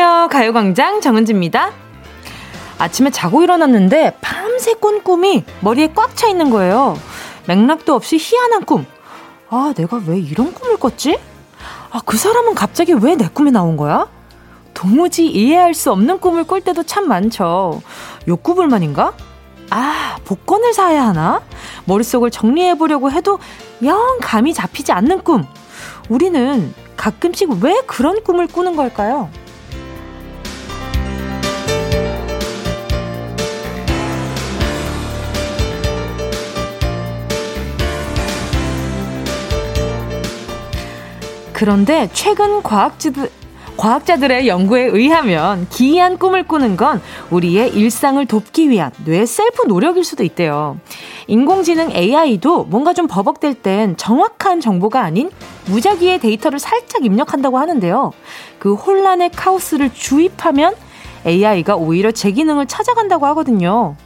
안녕하세요. 가요광장 정은지입니다. 아침에 자고 일어났는데 밤새 꾼 꿈이 머리에 꽉 차 있는 거예요. 맥락도 없이 희한한 꿈. 아, 내가 왜 이런 꿈을 꿨지? 아, 그 사람은 갑자기 왜 내 꿈에 나온 거야? 도무지 이해할 수 없는 꿈을 꿀 때도 참 많죠. 욕구 불만인가? 아, 복권을 사야 하나? 머릿속을 정리해 보려고 해도 영 감이 잡히지 않는 꿈. 우리는 가끔씩 왜 그런 꿈을 꾸는 걸까요? 그런데 최근 과학지들, 과학자들의 연구에 의하면 기이한 꿈을 꾸는 건 우리의 일상을 돕기 위한 뇌 셀프 노력일 수도 있대요. 인공지능 AI도 뭔가 좀 버벅될 땐 정확한 정보가 아닌 무작위의 데이터를 살짝 입력한다고 하는데요. 그 혼란의 카오스를 주입하면 AI가 오히려 제 기능을 찾아간다고 하거든요.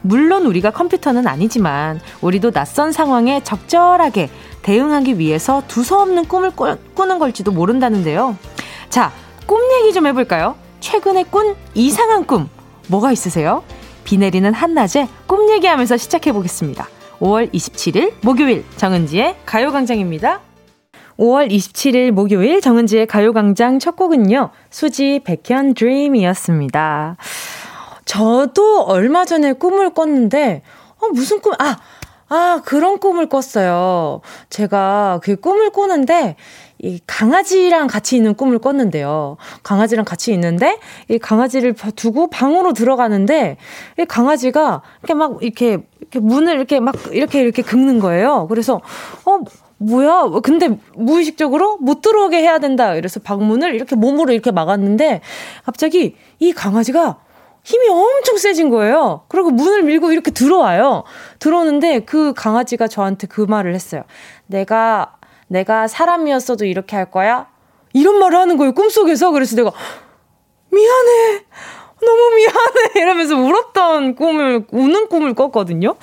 물론 우리가 컴퓨터는 아니지만 우리도 낯선 상황에 적절하게 대응하기 위해서 두서없는 꿈을 꾸는 걸지도 모른다는데요. 자, 꿈 얘기 좀 해볼까요? 최근에 꾼 이상한 꿈 뭐가 있으세요? 비 내리는 한낮에 꿈 얘기하면서 시작해 보겠습니다. 5월 27일 목요일 정은지의 가요광장입니다. 5월 27일 목요일 정은지의 가요광장 첫 곡은요. 수지 백현 드림이었습니다. 저도 얼마 전에 꿈을 꿨는데 어, 무슨 꿈, 아, 아, 그런 꿈을 꿨어요. 제가 그 꿈을 꾸는데, 이 강아지랑 같이 있는 꿈을 꿨는데요. 강아지랑 같이 있는데, 이 강아지를 두고 방으로 들어가는데, 이 강아지가 이렇게 막, 이렇게, 이렇게 문을 이렇게 막, 이렇게, 이렇게 긁는 거예요. 그래서, 어, 뭐야? 근데 무의식적으로 못 들어오게 해야 된다. 이래서 방문을 이렇게 몸으로 이렇게 막았는데, 갑자기 이 강아지가 힘이 엄청 세진 거예요. 그리고 문을 밀고 이렇게 들어와요. 들어오는데 그 강아지가 저한테 그 말을 했어요. 내가, 내가 사람이었어도 이렇게 할 거야? 이런 말을 하는 거예요. 꿈속에서. 그래서 내가, 미안해. 너무 미안해. 이러면서 울었던 꿈을, 우는 꿈을 꿨거든요.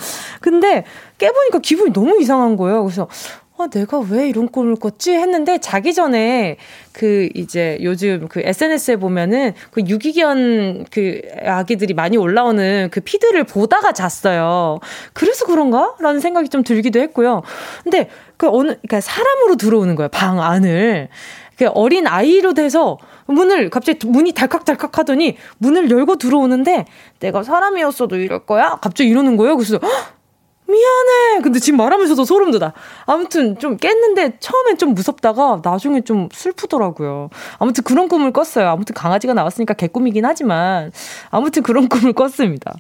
근데 깨보니까 기분이 너무 이상한 거예요. 그래서, 아, 내가 왜 이런 꿈을 꿨지? 했는데 자기 전에 그 이제 요즘 그 SNS에 보면은 그 유기견 그 아기들이 많이 올라오는 그 피드를 보다가 잤어요. 그래서 그런가? 라는 생각이 좀 들기도 했고요. 근데 그 어느, 그러니까 사람으로 들어오는 거예요. 방 안을. 그 어린 아이로 돼서 문을 갑자기 문이 달칵달칵 하더니 문을 열고 들어오는데 내가 사람이었어도 이럴 거야? 갑자기 이러는 거예요. 그래서 미안해. 근데 지금 말하면서도 소름 돋아. 아무튼 좀 깼는데 처음엔 좀 무섭다가 나중에 좀 슬프더라고요. 아무튼 그런 꿈을 꿨어요. 아무튼 강아지가 나왔으니까 개꿈이긴 하지만 아무튼 그런 꿈을 꿨습니다.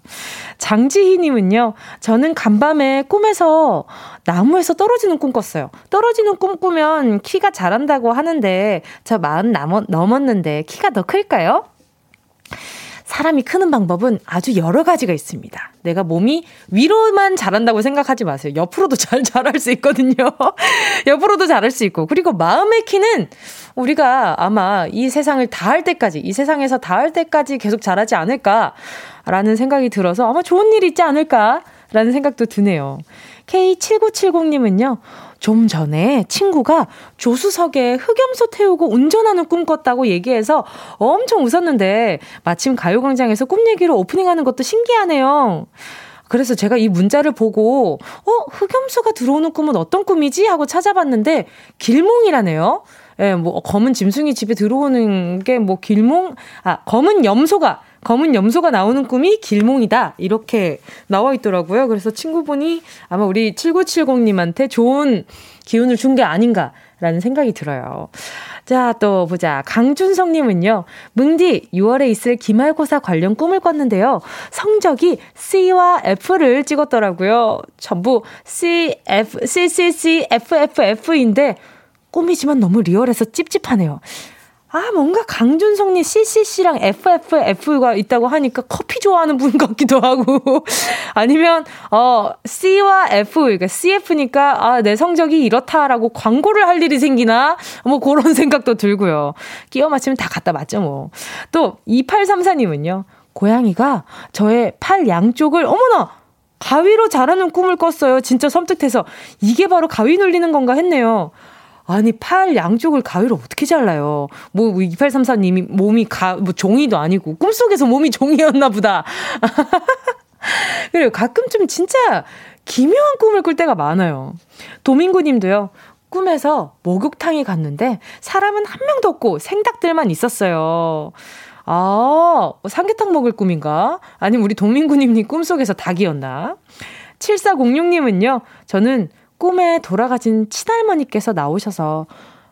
장지희 님은요. 저는 간밤에 꿈에서 나무에서 떨어지는 꿈 꿨어요. 떨어지는 꿈 꾸면 키가 자란다고 하는데 저 마흔 넘었는데 키가 더 클까요? 사람이 크는 방법은 아주 여러 가지가 있습니다. 내가 몸이 위로만 자란다고 생각하지 마세요. 옆으로도 잘 자랄 수 있거든요. 옆으로도 자랄 수 있고. 그리고 마음의 키는 우리가 아마 이 세상을 다 할 때까지, 이 세상에서 다 할 때까지 계속 자라지 않을까라는 생각이 들어서 아마 좋은 일이 있지 않을까라는 생각도 드네요. K7970님은요, 좀 전에 친구가 조수석에 흑염소 태우고 운전하는 꿈 꿨다고 얘기해서 엄청 웃었는데 마침 가요광장에서 꿈 얘기로 오프닝하는 것도 신기하네요. 그래서 제가 이 문자를 보고 어 흑염소가 들어오는 꿈은 어떤 꿈이지 하고 찾아봤는데 길몽이라네요. 예, 뭐 검은 짐승이 집에 들어오는 게 뭐 길몽 아 검은 염소가 검은 염소가 나오는 꿈이 길몽이다. 이렇게 나와 있더라고요. 그래서 친구분이 아마 우리 7970님한테 좋은 기운을 준 게 아닌가라는 생각이 들어요. 자, 또 보자. 강준성님은요, 뭉디 6월에 있을 기말고사 관련 꿈을 꿨는데요. 성적이 C와 F를 찍었더라고요. 전부 C, F, C, C, C, F, F, F인데, 꿈이지만 너무 리얼해서 찝찝하네요. 아, 뭔가 강준성님 CCC랑 FFF가 있다고 하니까 커피 좋아하는 분 같기도 하고. 아니면, 어, C와 F, 그러니까 CF니까, 아, 내 성적이 이렇다라고 광고를 할 일이 생기나? 뭐 그런 생각도 들고요. 끼워 맞추면 다 갖다 맞죠, 뭐. 또, 2834님은요, 고양이가 저의 팔 양쪽을, 어머나! 가위로 자라는 꿈을 꿨어요. 진짜 섬뜩해서. 이게 바로 가위 눌리는 건가 했네요. 아니, 팔 양쪽을 가위로 어떻게 잘라요? 뭐, 2834님이 몸이 가, 뭐, 종이도 아니고, 꿈속에서 몸이 종이였나 보다. 그리고 가끔 좀 진짜 기묘한 꿈을 꿀 때가 많아요. 도민구 님도요, 꿈에서 목욕탕에 갔는데, 사람은 한 명도 없고, 생닭들만 있었어요. 아, 뭐 삼계탕 먹을 꿈인가? 아니면 우리 동민구님이 꿈속에서 닭이었나? 7406님은요, 저는 꿈에 돌아가신 친할머니께서 나오셔서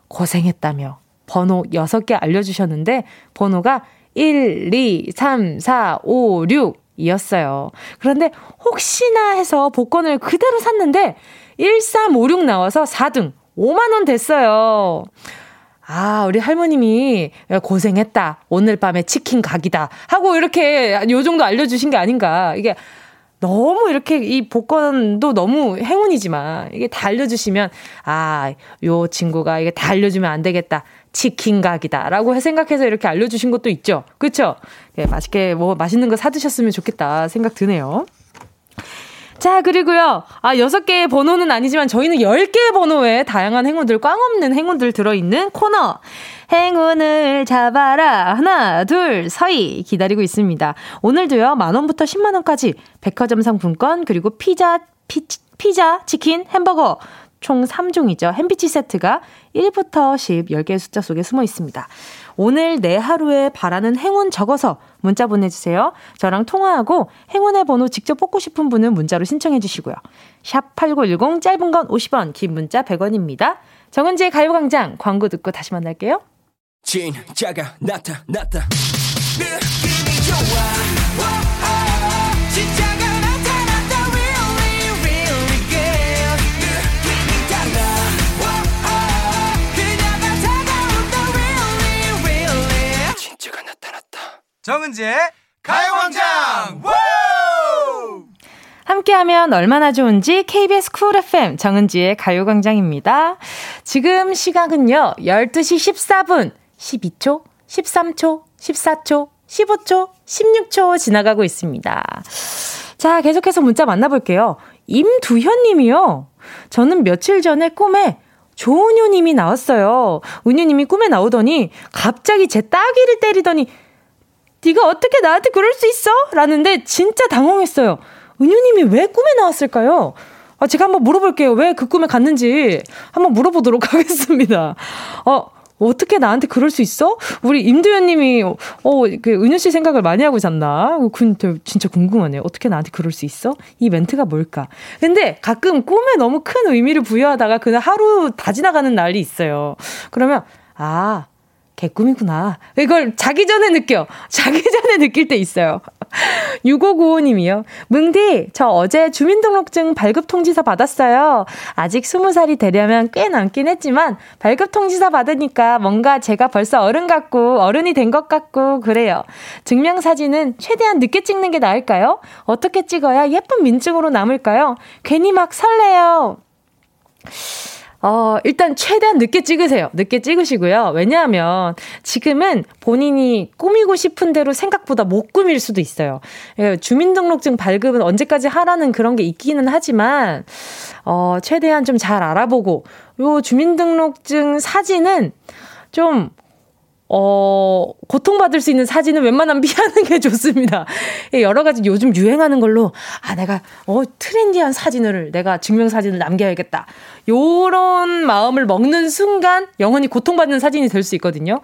고생했다며 번호 6개 알려주셨는데 번호가 1, 2, 3, 4, 5, 6 이었어요. 그런데 혹시나 해서 복권을 그대로 샀는데 1356 나와서 4등 5만원 됐어요. 아, 우리 할머님이 고생했다. 오늘 밤에 치킨 각이다. 하고 이렇게 요 정도 알려주신 게 아닌가. 이게 너무 이렇게 이 복권도 너무 행운이지만 이게 다 알려주시면 아, 요 친구가 이게 다 알려주면 안 되겠다. 치킨 각이다. 라고 생각해서 이렇게 알려주신 것도 있죠. 그쵸? 예, 맛있게 뭐 맛있는 거 사드셨으면 좋겠다 생각 드네요. 자, 그리고요. 아, 여섯 개의 번호는 아니지만 저희는 열 개의 번호에 다양한 행운들, 꽝 없는 행운들 들어있는 코너. 행운을 잡아라. 하나, 둘, 서희. 기다리고 있습니다. 오늘도요, 만원부터 10만원까지 백화점 상품권, 그리고 피자, 피, 피자, 치킨, 햄버거, 총 3종이죠. 햄피치 세트가 1부터 10, 10개의 숫자 속에 숨어 있습니다. 오늘 내 하루에 바라는 행운 적어서 문자 보내주세요. 저랑 통화하고 행운의 번호 직접 뽑고 싶은 분은 문자로 신청해 주시고요. 샵 8910 짧은 건 50원, 긴 문자 100원입니다. 정은지의 가요광장 광고 듣고 다시 만날게요. 진짜가 나타났다. 느낌이 좋아. 정은지의 가요광장 함께하면 얼마나 좋은지 KBS 쿨 FM 정은지의 가요광장입니다. 지금 시각은요 12시 14분 12초, 13초, 14초, 15초, 16초 지나가고 있습니다. 자, 계속해서 문자 만나볼게요. 임두현 님이요. 저는 며칠 전에 꿈에 조은유 님이 나왔어요. 은유 님이 꿈에 나오더니 갑자기 제 따귀를 때리더니 네가 어떻게 나한테 그럴 수 있어? 라는데 진짜 당황했어요. 은유님이 왜 꿈에 나왔을까요? 아, 제가 한번 물어볼게요. 왜 그 꿈에 갔는지 한번 물어보도록 하겠습니다. 어, 어떻게 나한테 그럴 수 있어? 우리 임도현 님이, 어, 그, 은유 씨 생각을 많이 하고 잤나? 근데 진짜 궁금하네요. 어떻게 나한테 그럴 수 있어? 이 멘트가 뭘까? 근데 가끔 꿈에 너무 큰 의미를 부여하다가 그날 하루 다 지나가는 날이 있어요. 그러면, 아, 개꿈이구나. 이걸 자기 전에 느껴. 자기 전에 느낄 때 있어요. 6595님이요. 뭉디, 저 어제 주민등록증 발급 통지서 받았어요. 아직 20살이 되려면 꽤 남긴 했지만, 발급 통지서 받으니까 뭔가 제가 벌써 어른 같고, 어른이 된 것 같고, 그래요. 증명사진은 최대한 늦게 찍는 게 나을까요? 어떻게 찍어야 예쁜 민증으로 남을까요? 괜히 막 설레요. 어, 일단 최대한 늦게 찍으세요. 늦게 찍으시고요. 왜냐하면 지금은 본인이 꾸미고 싶은 대로 생각보다 못 꾸밀 수도 있어요. 예, 주민등록증 발급은 언제까지 하라는 그런 게 있기는 하지만, 어, 최대한 좀 잘 알아보고, 요 주민등록증 사진은 좀 어, 고통받을 수 있는 사진은 웬만하면 피하는 게 좋습니다. 예, 여러 가지 요즘 유행하는 걸로, 아, 내가, 어, 트렌디한 사진을, 내가 증명사진을 남겨야겠다. 요런 마음을 먹는 순간 영원히 고통받는 사진이 될 수 있거든요.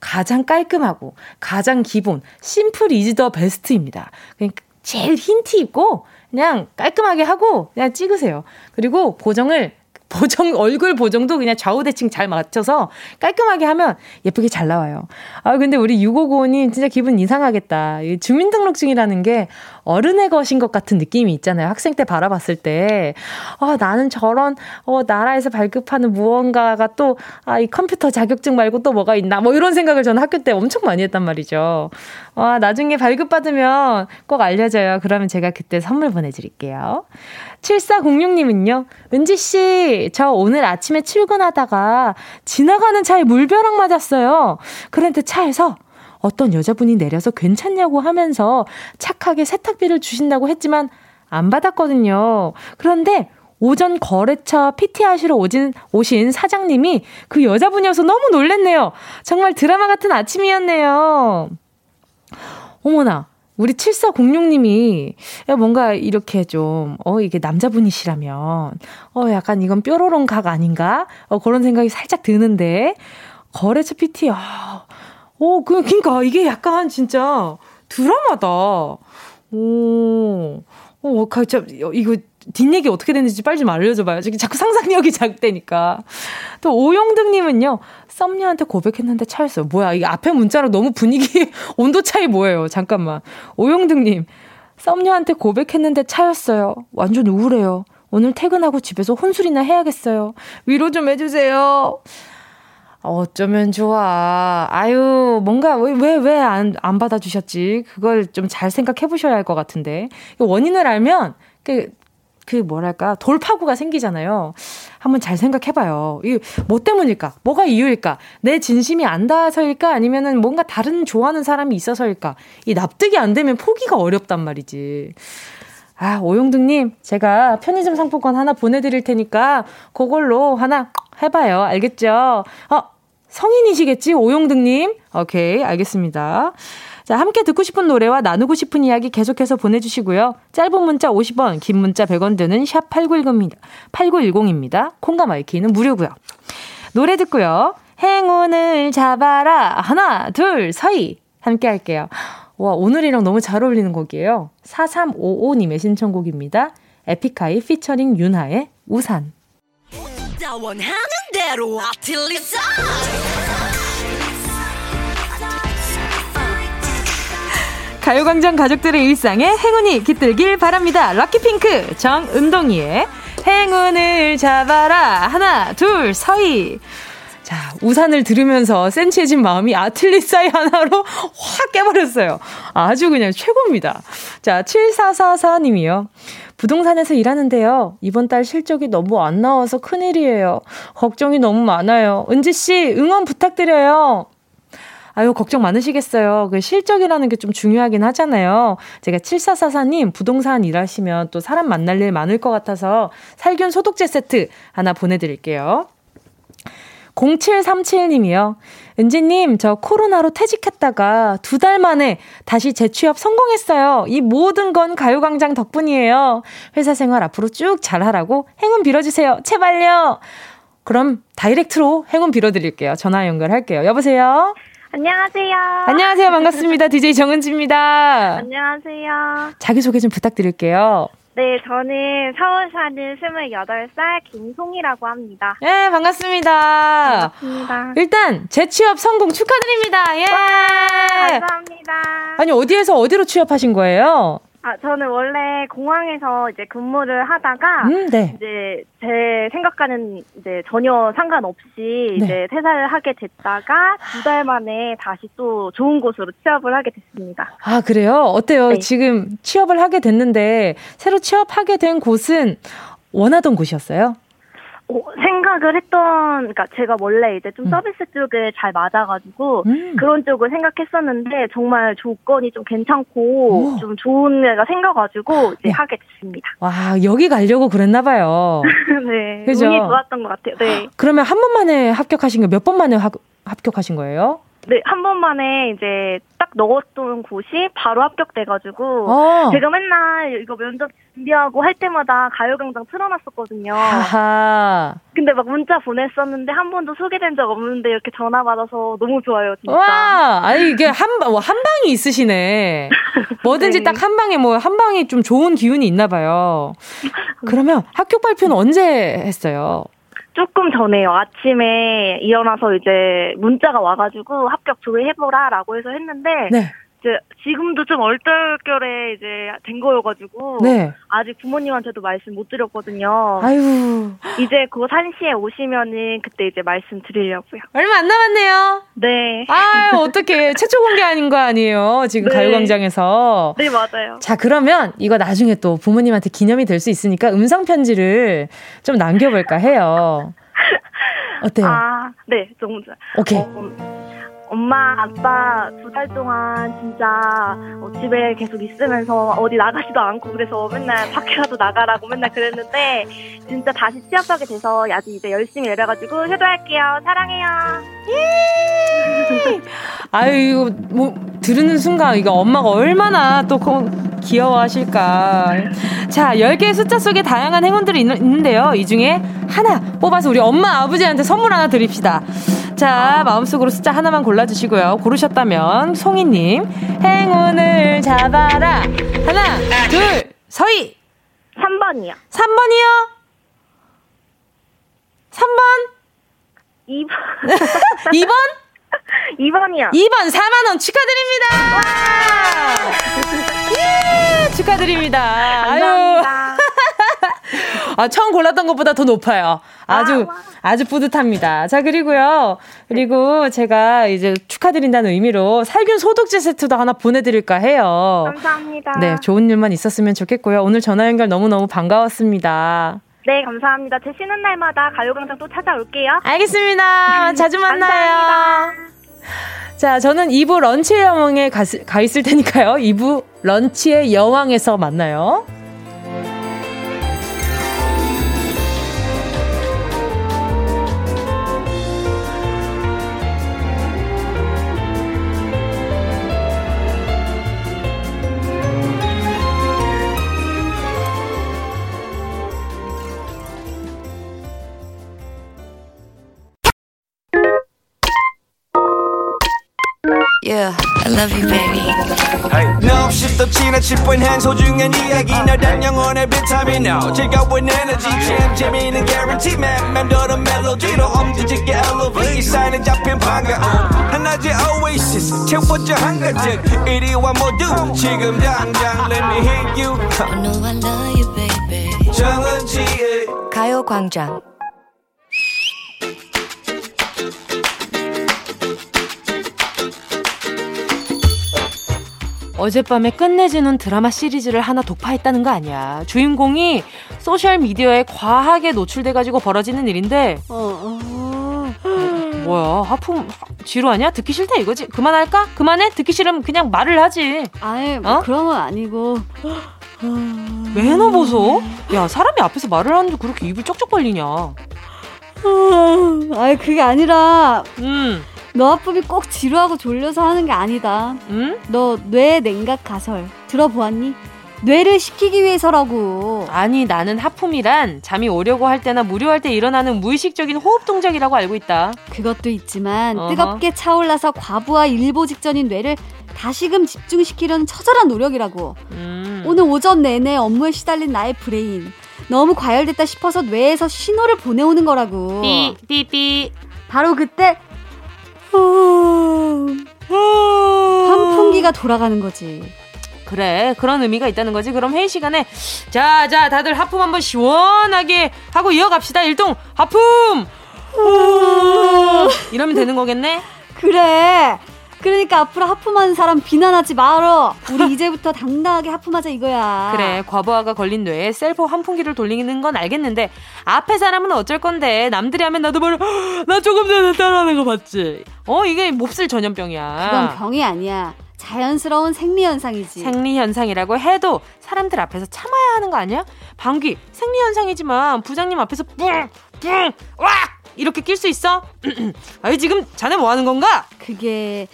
가장 깔끔하고, 가장 기본, 심플 이즈 더 베스트입니다. 그러니까 제일 힌트 있고, 그냥 깔끔하게 하고, 그냥 찍으세요. 그리고 보정을 보정, 얼굴 보정도 그냥 좌우 대칭 잘 맞춰서 깔끔하게 하면 예쁘게 잘 나와요. 아, 근데 우리 6595님 진짜 기분 이상하겠다. 주민등록증이라는 게 어른의 것인 것 같은 느낌이 있잖아요. 학생 때 바라봤을 때. 아, 나는 저런, 어, 나라에서 발급하는 무언가가 또, 아, 이 컴퓨터 자격증 말고 또 뭐가 있나. 뭐 이런 생각을 저는 학교 때 엄청 많이 했단 말이죠. 아, 나중에 발급받으면 꼭 알려줘요. 그러면 제가 그때 선물 보내드릴게요. 7406님은요, 은지씨, 저 오늘 아침에 출근하다가 지나가는 차에 물벼락 맞았어요. 그런데 차에서 어떤 여자분이 내려서 괜찮냐고 하면서 착하게 세탁비를 주신다고 했지만 안 받았거든요. 그런데 오전 거래처 PT 하시러 오진, 오신 사장님이 그 여자분이어서 너무 놀랬네요. 정말 드라마 같은 아침이었네요. 어머나, 우리 7406님이 뭔가 이렇게 좀, 어, 이게 남자분이시라면, 어, 약간 이건 뾰로롱 각 아닌가? 어, 그런 생각이 살짝 드는데, 거래처 PT, 아, 어, 그, 그니까 이게 약간 진짜 드라마다. 오, 어, 진짜, 이거 뒷얘기 어떻게 됐는지 빨리 좀 알려줘봐요. 자꾸 상상력이 작대니까. 또 오용등님은요, 썸녀한테 고백했는데 차였어요. 뭐야, 이게 앞에 문자로 너무 분위기, 온도 차이 뭐예요? 잠깐만. 오용등님, 썸녀한테 고백했는데 차였어요. 완전 우울해요. 오늘 퇴근하고 집에서 혼술이나 해야겠어요. 위로 좀 해주세요. 어쩌면 좋아. 아유, 뭔가 왜, 왜 안, 안 받아주셨지? 그걸 좀 잘 생각해 보셔야 할 것 같은데. 원인을 알면, 그, 그 뭐랄까 돌파구가 생기잖아요. 한번 잘 생각해봐요. 이 뭐 때문일까? 뭐가 이유일까? 내 진심이 안 닿아서일까? 아니면은 뭔가 다른 좋아하는 사람이 있어서일까? 이 납득이 안 되면 포기가 어렵단 말이지. 아, 오용등님, 제가 편의점 상품권 하나 보내드릴 테니까 그걸로 하나 해봐요. 알겠죠? 어, 성인이시겠지? 오용등님? 오케이, 알겠습니다. 자, 함께 듣고 싶은 노래와 나누고 싶은 이야기 계속해서 보내주시고요. 짧은 문자 50원, 긴 문자 100원 드는 샵 8910입니다. 8910입니다. 콩과 마이케이는 무료고요. 노래 듣고요. 행운을 잡아라. 하나, 둘, 서희. 함께 할게요. 와, 오늘이랑 너무 잘 어울리는 곡이에요. 4355님의 신청곡입니다. 에픽하이 피처링 윤하의 우산. 가요광장 가족들의 일상에 행운이 깃들길 바랍니다. 럭키핑크 정은동이의 행운을 잡아라. 하나, 둘, 서희. 자, 우산을 들으면서 센치해진 마음이 아틀리사이 하나로 확 깨버렸어요. 아주 그냥 최고입니다. 자, 7444님이요. 부동산에서 일하는데요. 이번 달 실적이 너무 안 나와서 큰일이에요. 걱정이 너무 많아요. 은지씨, 응원 부탁드려요. 아유, 걱정 많으시겠어요. 그 실적이라는 게 좀 중요하긴 하잖아요. 제가 7444님 부동산 일하시면 또 사람 만날 일 많을 것 같아서 살균 소독제 세트 하나 보내드릴게요. 0737님이요. 은지님, 저 코로나로 퇴직했다가 두 달 만에 다시 재취업 성공했어요. 이 모든 건 가요광장 덕분이에요. 회사 생활 앞으로 쭉 잘하라고 행운 빌어주세요. 제발요. 그럼 다이렉트로 행운 빌어드릴게요. 전화 연결할게요. 여보세요? 안녕하세요. 안녕하세요. 반갑습니다. DJ 정은지입니다. 안녕하세요. 자기소개 좀 부탁드릴게요. 네, 저는 서울 사는 28살 김송이라고 합니다. 네, 반갑습니다. 반갑습니다. 일단 재취업 성공 축하드립니다. 예. 와, 감사합니다. 아니, 어디에서 어디로 취업하신 거예요? 아, 저는 원래 공항에서 이제 근무를 하다가 음, 네. 이제 제 생각과는 이제 전혀 상관없이 네. 이제 퇴사를 하게 됐다가 두 달 만에 다시 또 좋은 곳으로 취업을 하게 됐습니다. 아, 그래요? 어때요? 네. 지금 취업을 하게 됐는데 새로 취업하게 된 곳은 원하던 곳이었어요? 어, 생각을 했던, 그러니까 제가 원래 이제 좀 음. 서비스 쪽에 잘 맞아가지고 음. 그런 쪽을 생각했었는데 정말 조건이 좀 괜찮고 오. 좀 좋은 애가 생겨가지고 이제 네. 하게 됐습니다. 와 여기 가려고 그랬나봐요. 네, 그죠? 운이 좋았던 것 같아요. 네. 그러면 한 번 만에 합격하신 거 몇 번 만에 합, 합격하신 거예요? 네, 한 번만에 이제 딱 넣었던 곳이 바로 합격돼가지고 어. 제가 맨날 이거 면접 준비하고 할 때마다 가요광장 틀어놨었거든요. 하하. 근데 막 문자 보냈었는데 한 번도 소개된 적 없는데 이렇게 전화 받아서 너무 좋아요, 진짜. 와, 아니 이게 한, 뭐, 한 방이 있으시네. 뭐든지 네. 딱한 방에 뭐 한 방이 좀 좋은 기운이 있나 봐요. 그러면 합격 발표는 언제 했어요? 조금 전에요. 아침에 일어나서 이제 문자가 와가지고 합격 조회해보라 라고 해서 했는데 네. 이제 지금도 좀 얼떨결에 이제 된 거여가지고 네. 아직 부모님한테도 말씀 못 드렸거든요. 아유. 이제 그 산시에 오시면은 그때 이제 말씀 드리려고요. 얼마 안 남았네요. 네. 아유 어떻게 최초 공개 아닌 거 아니에요? 지금 네. 가요광장에서. 네 맞아요. 자 그러면 이거 나중에 또 부모님한테 기념이 될 수 있으니까 음성 편지를 좀 남겨볼까 해요. 어때요? 아, 네, 너무 좋아요. 오케이. 어, 엄마, 아빠 두 달 동안 진짜 어, 집에 계속 있으면서 어디 나가지도 않고 그래서 맨날 밖에라도 나가라고 맨날 그랬는데 진짜 다시 취업하게 돼서 아직 이제 열심히 일해가지고 효도할게요. 사랑해요. 아유, 뭐, 들으는 순간 이거 엄마가 얼마나 또 귀여워하실까. 자, 10개의 숫자 속에 다양한 행운들이 있, 있는데요. 이 중에 하나 뽑아서 우리 엄마, 아버지한테 선물 하나 드립시다. 자, 마음속으로 숫자 하나만 골라주시고요. 고르셨다면, 송이님, 행운을 잡아라. 하나, 둘, 서희! 3번이요. 3번이요? 3번? 2번. 2번? 2번이요. 2번 4만 원 축하드립니다! 예, 축하드립니다. 감사합니다. 아, 처음 골랐던 것보다 더 높아요. 아주, 아 주 뿌듯합니다. 자, 그리고요. 그리고 제가 이제 축하드린다는 의미로 살균 소독제 세트도 하나 보내드릴까 해요. 감사합니다. 네, 좋은 일만 있었으면 좋겠고요. 오늘 전화 연결 너무너무 반가웠습니다. 네, 감사합니다. 제 쉬는 날마다 가요광장 또 찾아올게요. 알겠습니다. 자주 만나요. 감사합니다. 자, 저는 2부 런치의 여왕에 가, 가 있을 테니까요. 2부 런치의 여왕에서 만나요. love you, baby. Hey. No, shift the china chip when hands hold you and yagi. No, that young on every time you know. Check out with energy, jam, Jimmy, and guarantee, man. Man, do the melody, no, um, did you get elevate? Sign and jump in panga. And I just oasis, check what your hunger check. 81 more do, 지금 당장, let me hit you. I know I love you, baby. 정은지의 가요광장. 어젯밤에 끝내주는 드라마 시리즈를 하나 독파했다는 거 아니야. 주인공이 소셜 미디어에 과하게 노출돼가지고 벌어지는 일인데. 어, 어. 뭐야 하품 지루 하냐? 듣기 싫다 이거지? 그만할까? 그만해? 듣기 싫으면 그냥 말을 하지. 아예 뭐 어? 그런 건 아니고. 매너 보소? 야 사람이 앞에서 말을 하는데 그렇게 입을 쩍쩍 벌리냐? 아예 그게 아니라. 음. 너 하품이 꼭 지루하고 졸려서 하는 게 아니다. 응? 너 뇌 냉각 가설 들어보았니? 뇌를 식히기 위해서라고. 아니 나는 하품이란 잠이 오려고 할 때나 무료할 때 일어나는 무의식적인 호흡 동작이라고 알고 있다. 그것도 있지만 어허. 뜨겁게 차올라서 과부하 일보 직전인 뇌를 다시금 집중시키려는 처절한 노력이라고. 음. 오늘 오전 내내 업무에 시달린 나의 brain. 너무 과열됐다 싶어서 뇌에서 신호를 보내오는 거라고. 삐, 삐, 삐. 바로 그때 환풍기가 돌아가는 거지. 그래 그런 의미가 있다는 거지. 그럼 회의 시간에 자자 다들 하품 한번 시원하게 하고 이어갑시다. 일동 하품! 이러면 되는 거겠네? 그래 그러니까 앞으로 하품하는 사람 비난하지 말어. 우리 이제부터 당당하게 하품하자 이거야. 그래, 과부하가 걸린 뇌에 셀프 환풍기를 돌리는 건 알겠는데 앞에 사람은 어쩔 건데 남들이 하면 나도 모르. 나 조금 전에 따라하는 거 봤지. 어, 이게 몹쓸 전염병이야. 그건 병이 아니야. 자연스러운 생리현상이지. 생리현상이라고 해도 사람들 앞에서 참아야 하는 거 아니야? 방귀, 생리현상이지만 부장님 앞에서 뿡, 뿡, 와! 이렇게 낄 수 있어? 아니, 지금 자네 뭐 하는 건가? 그게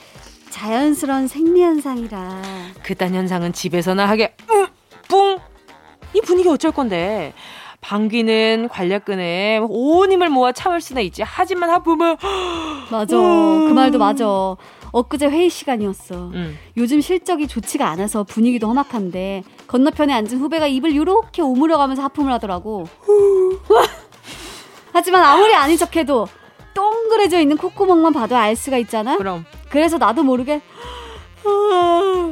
자연스러운 생리현상이라. 그딴 현상은 집에서나 하게, 응, 뿡! 이 분위기 어쩔 건데. 방귀는 관략근에 온 힘을 모아 참을 수는 있지. 하지만 하품은. 맞아. 그 말도 맞아. 엊그제 회의 시간이었어. 음. 요즘 실적이 좋지가 않아서 분위기도 험악한데 건너편에 앉은 후배가 입을 이렇게 오므려가면서 하품을 하더라고. 하지만 아무리 아닌 척해도 동그래져 있는 콧구멍만 봐도 알 수가 있잖아. 그럼. 그래서 나도 모르게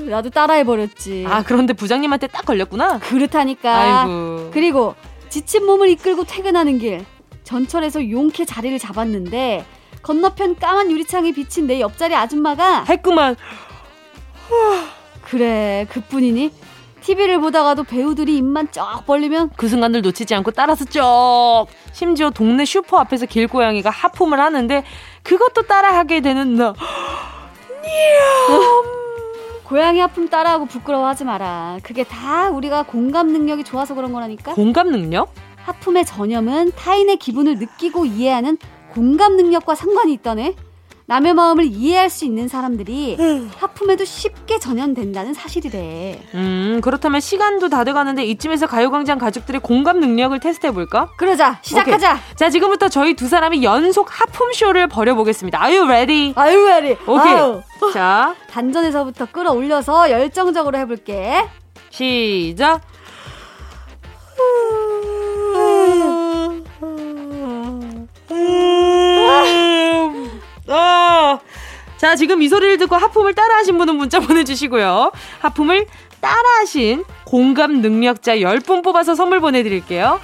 나도 따라해버렸지. 아, 그런데 부장님한테 딱 걸렸구나? 그렇다니까. 아이고. 그리고 지친 몸을 이끌고 퇴근하는 길. 전철에서 용케 자리를 잡았는데 건너편 까만 유리창에 비친 내 옆자리 아줌마가 했구만. 그래, 그뿐이니? TV를 보다가도 배우들이 입만 쩍 벌리면 그 순간을 놓치지 않고 따라서 쩍. 심지어 동네 슈퍼 앞에서 길고양이가 하품을 하는데 그것도 따라하게 되는 나. 고양이 하품 따라하고 부끄러워하지 마라. 그게 다 우리가 공감 능력이 좋아서 그런 거라니까. 공감 능력? 하품의 전염은 타인의 기분을 느끼고 이해하는 공감 능력과 상관이 있다네. 남의 마음을 이해할 수 있는 사람들이 하품에도 쉽게 전염된다는 사실이래. 음, 그렇다면 시간도 다 돼가는데 이쯤에서 가요광장 가족들의 공감 능력을 테스트해볼까? 그러자, 시작하자. 오케이. 자, 지금부터 저희 두 사람이 연속 하품쇼를 벌여보겠습니다. Are you ready? Are you ready? 오케이. 아유. 자. 단전에서부터 끌어올려서 열정적으로 해볼게. 시작. 자, 지금 이 소리를 듣고 하품을 따라하신 분은 문자 보내주시고요. 하품을 따라하신 공감 능력자 10분 뽑아서 선물 보내드릴게요.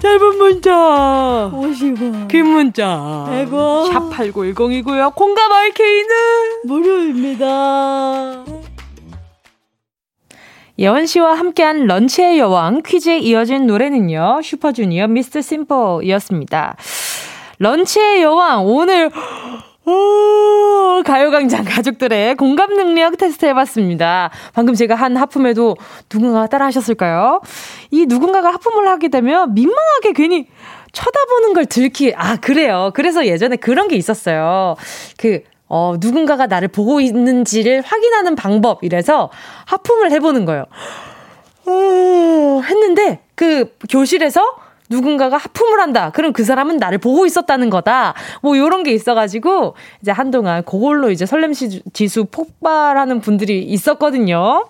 짧은 문자 50원 긴 문자 100원 샵8910이고요. 공감 RK는 무료입니다. 예원 씨와 함께한 런치의 여왕 퀴즈에 이어진 노래는요. 슈퍼주니어 미스터 심플이었습니다. 런치의 여왕 오늘 오, 가요광장 가족들의 공감 능력 테스트 해봤습니다. 방금 제가 한 하품에도 누군가가 따라 하셨을까요? 이 누군가가 하품을 하게 되면 민망하게 괜히 쳐다보는 걸 들키, 아, 그래요. 그래서 예전에 그런 게 있었어요. 그, 어, 누군가가 나를 보고 있는지를 확인하는 방법, 이래서 하품을 해보는 거예요. 오, 했는데, 그 교실에서 누군가가 하품을 한다. 그럼 그 사람은 나를 보고 있었다는 거다. 뭐 요런 게 있어가지고 이제 한동안 그걸로 이제 설렘 지수 폭발하는 분들이 있었거든요.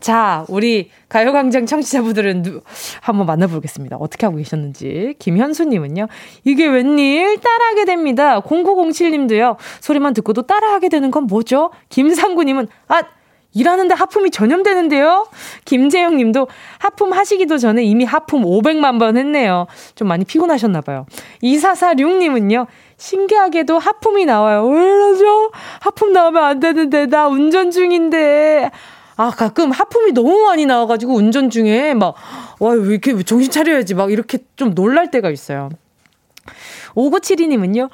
자, 우리 가요광장 청취자분들은 누, 한번 만나보겠습니다. 어떻게 하고 계셨는지. 김현수님은요, 이게 웬일? 따라하게 됩니다. 0907님도요, 소리만 듣고도 따라하게 되는 건 뭐죠? 김상구님은, 아, 일하는데 하품이 전염되는데요? 김재영 님도 하품 하시기도 전에 이미 하품 500만 번 했네요. 좀 많이 피곤하셨나봐요. 2446 님은요, 신기하게도 하품이 나와요. 왜 이러죠? 하품 나오면 안 되는데, 나 운전 중인데. 아, 가끔 하품이 너무 많이 나와가지고 운전 중에 막, 와, 왜 이렇게 정신 차려야지. 막 이렇게 좀 놀랄 때가 있어요. 5972님은요,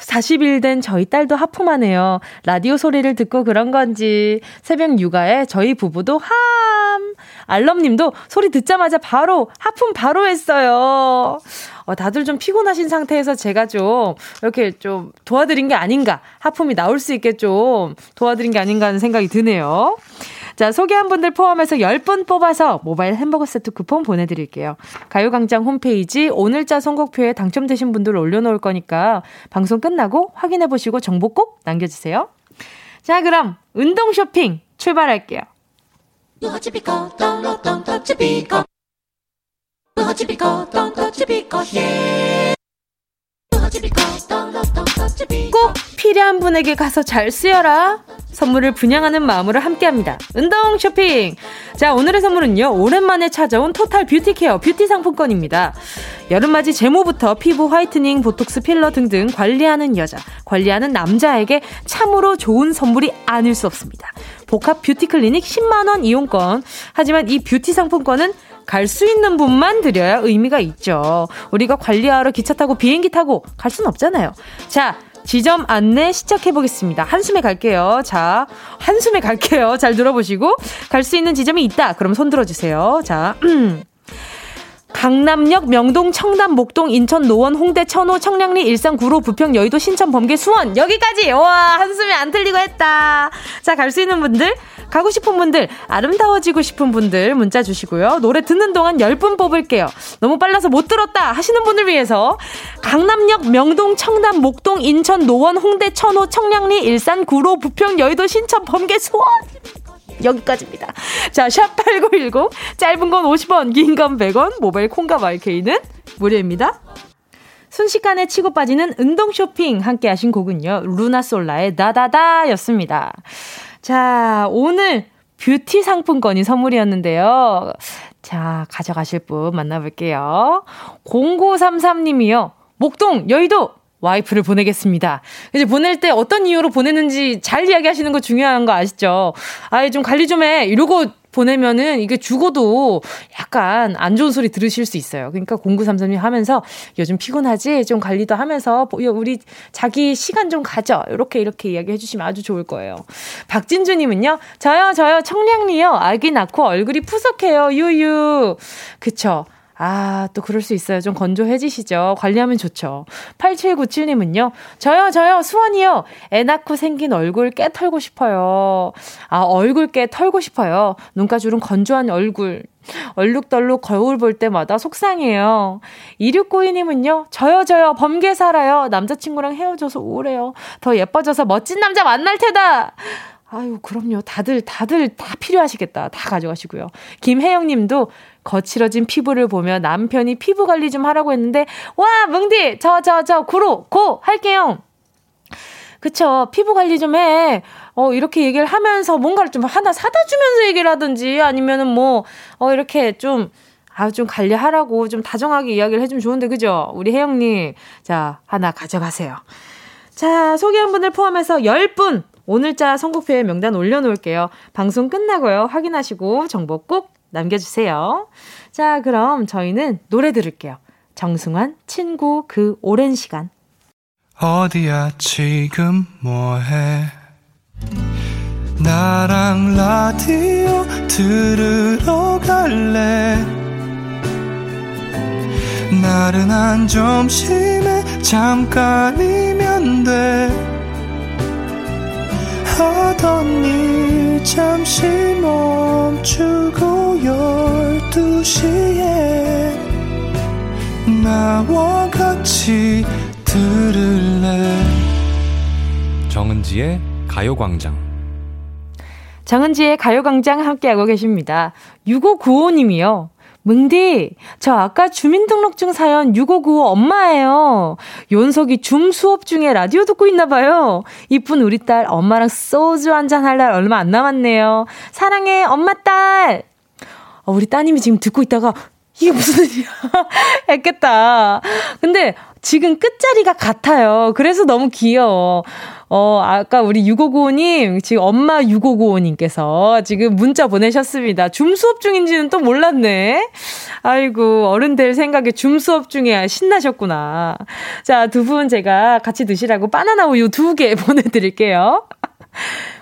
40일 된 저희 딸도 하품하네요. 라디오 소리를 듣고 그런 건지 새벽 육아에 저희 부부도 함. 알럼님도 소리 듣자마자 바로 하품 바로 했어요. 어, 다들 좀 피곤하신 상태에서 제가 좀 이렇게 좀 도와드린 게 아닌가 하품이 나올 수 있게 좀 도와드린 게 아닌가 하는 생각이 드네요. 자, 소개한 분들 포함해서 10분 뽑아서 모바일 햄버거 세트 쿠폰 보내드릴게요. 가요광장 홈페이지 오늘자 선곡표에 당첨되신 분들 올려놓을 거니까 방송 끝나고 확인해보시고 정보 꼭 남겨주세요. 자, 그럼 운동 쇼핑 출발할게요. 꼭 필요한 분에게 가서 잘 쓰여라. 선물을 분양하는 마음으로 함께합니다. 운동 쇼핑. 자 오늘의 선물은요 오랜만에 찾아온 total beauty care 뷰티 상품권입니다. 여름맞이 제모부터 피부 whitening, 보톡스 필러 등등 관리하는 여자, 관리하는 남자에게 참으로 좋은 선물이 아닐 수 없습니다. 복합 뷰티 클리닉 10만 원 이용권. 하지만 이 뷰티 상품권은 갈 수 있는 분만 드려야 의미가 있죠. 우리가 관리하러 기차 타고 비행기 타고 갈 수는 없잖아요. 자, 지점 안내 시작해 보겠습니다. 한숨에 갈게요. 자, 한숨에 갈게요. 잘 들어보시고 갈 수 있는 지점이 있다. 그럼 손 들어 주세요. 자. 강남역, 명동, 청담, 목동, 인천, 노원, 홍대, 천호, 청량리, 일산, 구로, 부평, 여의도, 신천, 범계, 수원 여기까지 와 한숨이 안 틀리고 했다. 자 갈 수 있는 분들 가고 싶은 분들 아름다워지고 싶은 분들 문자 주시고요. 노래 듣는 동안 10분 뽑을게요. 너무 빨라서 못 들었다 하시는 분을 위해서 강남역, 명동, 청담, 목동, 인천, 노원, 홍대, 천호, 청량리, 일산, 구로, 부평, 여의도, 신천, 범계, 수원 여기까지입니다. 자, 샵8910. 짧은 건 50원, 긴 건 100원, 모바일 콩과 마이케이는 무료입니다. 순식간에 치고 빠지는 운동 쇼핑 함께 하신 곡은요. 루나솔라의 다다다 였습니다. 자, 오늘 뷰티 상품권이 선물이었는데요. 자, 가져가실 분 만나볼게요. 0933님이요. 목동, 여의도, 와이프를 보내겠습니다. 이제 보낼 때 어떤 이유로 보내는지 잘 이야기하시는 거 중요한 거 아시죠? 아예 좀 관리 좀 해. 이러고 보내면은 이게 죽어도 약간 안 좋은 소리 들으실 수 있어요. 그러니까 0933님 하면서 요즘 피곤하지? 좀 관리도 하면서 우리 자기 시간 좀 가져. 이렇게 이렇게 이야기 해 주시면 아주 좋을 거예요. 박진주님은요, 저요, 저요, 청량리요. 아기 낳고 얼굴이 푸석해요. 유유. 그쵸. 아, 또 그럴 수 있어요. 좀 건조해지시죠? 관리하면 좋죠. 8797님은요, 저요, 저요, 수원이요. 애 낳고 생긴 얼굴 깨 털고 싶어요. 아, 얼굴 깨 털고 싶어요. 눈가주름 건조한 얼굴. 얼룩덜룩 거울 볼 때마다 속상해요. 2692님은요, 저요, 저요, 범계 살아요. 남자친구랑 헤어져서 우울해요. 더 예뻐져서 멋진 남자 만날 테다! 아유, 그럼요. 다들, 다들 다 필요하시겠다. 다 가져가시고요. 김혜영 님도 거칠어진 피부를 보며 남편이 피부 관리 좀 하라고 했는데, 와, 뭉디! 저, 저, 저, 구로, 고! 할게요! 그쵸. 피부 관리 좀 해. 어, 이렇게 얘기를 하면서 뭔가를 좀 하나 사다 주면서 얘기를 하든지 아니면은 뭐, 어, 이렇게 좀, 아, 좀 관리하라고 좀 다정하게 이야기를 해주면 좋은데, 그죠? 우리 혜영 님. 자, 하나 가져가세요. 자, 소개한 분들 포함해서 10분 오늘자 선곡표에 명단 올려놓을게요. 방송 끝나고요. 확인하시고 정보 꼭 남겨주세요. 자, 그럼 저희는 노래 들을게요. 정승환, 친구 그 오랜 시간. 어디야, 지금 뭐해? 나랑 라디오 들으러 갈래? 나른한 점심에 잠깐이면 돼. 하던 일 잠시 멈추고 열두 시에 나와 같이 들을래 정은지의 가요광장 정은지의 가요광장 함께하고 계십니다. 6595님이요. 뭉디, 저 아까 주민등록증 사연 6595 엄마예요. 윤석이 줌 수업 중에 라디오 듣고 있나 봐요. 이쁜 우리 딸 엄마랑 소주 한잔 할 날 얼마 안 남았네요. 사랑해, 엄마 딸! 어, 우리 따님이 지금 듣고 있다가 이게 무슨 일이야? 했겠다. 근데 지금 끝자리가 같아요. 그래서 너무 귀여워. 어, 아까 우리 6595님, 지금 엄마 6595님께서 지금 문자 보내셨습니다. 줌 수업 중인지는 또 몰랐네. 아이고, 어른 될 생각에 줌 수업 중에 신나셨구나. 자, 두 분 제가 같이 드시라고 바나나 우유 두 개 보내드릴게요.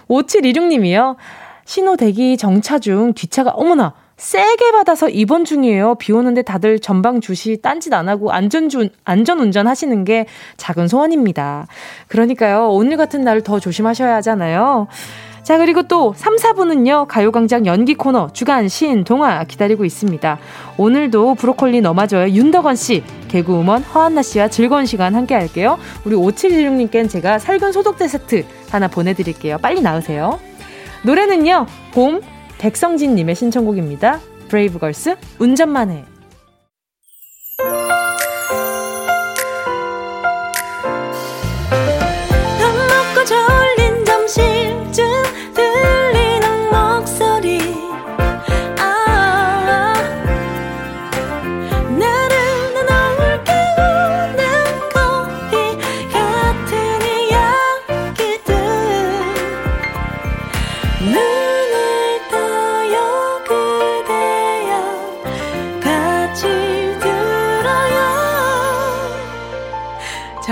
5726님이요. 신호 대기 정차 중 뒷차가, 어머나! 세게 받아서 입원 중이에요. 비 오는데 다들 전방 주시 딴짓 안 하고 안전준, 안전운전 하시는 게 작은 소원입니다. 그러니까요. 오늘 같은 날 더 조심하셔야 하잖아요. 자, 그리고 또 3, 4분은요, 가요광장 연기 코너, 주간, 신, 동화 기다리고 있습니다. 오늘도 브로콜리 너마저의 윤덕원 씨, 개그우먼 허안나 씨와 즐거운 시간 함께 할게요. 우리 5716님께는 제가 살균 소독제 세트 하나 보내드릴게요. 빨리 나으세요. 노래는요, 봄, 백성진님의 신청곡입니다. 브레이브걸스 운전만 해.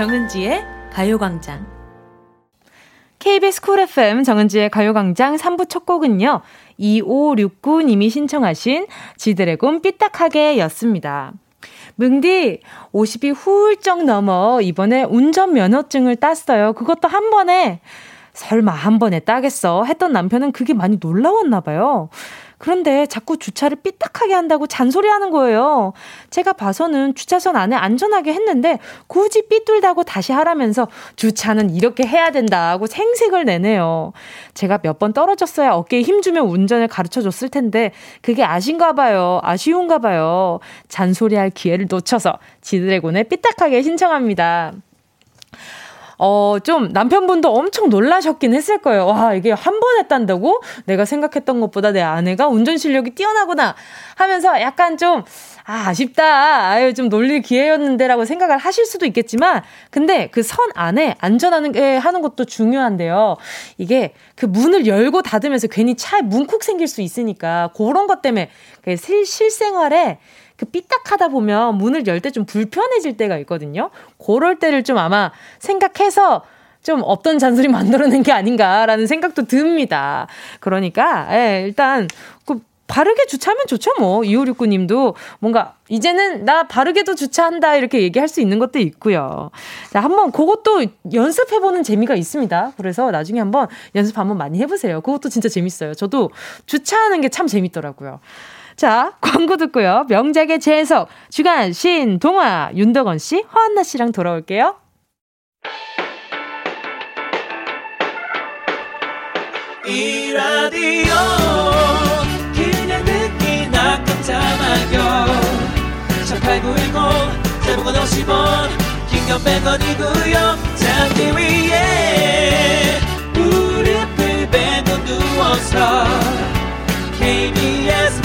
정은지의 가요광장. KBS 쿨 FM 정은지의 가요광장 3부 첫 곡은요, 2569님이 신청하신 지드래곤 삐딱하게 였습니다. 뭉디, 50이 훌쩍 넘어 이번에 운전면허증을 땄어요. 그것도 한 번에. 설마 한 번에 따겠어? 했던 남편은 그게 많이 놀라웠나 봐요. 그런데 자꾸 주차를 삐딱하게 한다고 잔소리하는 거예요. 제가 봐서는 주차선 안에 안전하게 했는데 굳이 삐뚤다고 다시 하라면서 주차는 이렇게 해야 된다고 생색을 내네요. 제가 몇 번 떨어졌어야 어깨에 힘주면 운전을 가르쳐 줬을 텐데 그게 아신가 봐요. 아쉬운가 봐요. 잔소리할 기회를 놓쳐서 지드래곤의 삐딱하게 신청합니다. 어, 좀 남편분도 엄청 놀라셨긴 했을 거예요. 와, 이게 한 번 했단다고? 내가 생각했던 것보다 내 아내가 운전 실력이 뛰어나구나 하면서 약간 좀, 아, 아쉽다. 아유, 좀 놀릴 기회였는데라고 생각을 하실 수도 있겠지만, 근데 그 선 안에 안전하게 하는 것도 중요한데요. 이게 그 문을 열고 닫으면서 괜히 차에 문콕 생길 수 있으니까, 그런 것 때문에 그 실, 실생활에 그 삐딱하다 보면 문을 열 때 좀 불편해질 때가 있거든요. 그럴 때를 좀 아마 생각해서 좀 없던 잔소리 만들어낸 게 아닌가라는 생각도 듭니다. 그러니까, 예, 일단, 그, 바르게 주차하면 좋죠, 뭐. 2569 님도 뭔가, 이제는 나 바르게도 주차한다, 이렇게 얘기할 수 있는 것도 있고요. 자, 한번 그것도 연습해보는 재미가 있습니다. 그래서 나중에 한번 연습 한번 많이 해보세요. 그것도 진짜 재밌어요. 저도 주차하는 게 참 재밌더라고요. 자, 광고 듣고요. 명작의 재해석, 주간, 신, 동화, 윤덕원 씨, 허한나 씨랑 돌아올게요. 이 라디오 그냥 듣기나 깜짝마요 18910 대목원 50원 긴건 100원이고요 잠기 위에 무릎을 베고 누워서 KBS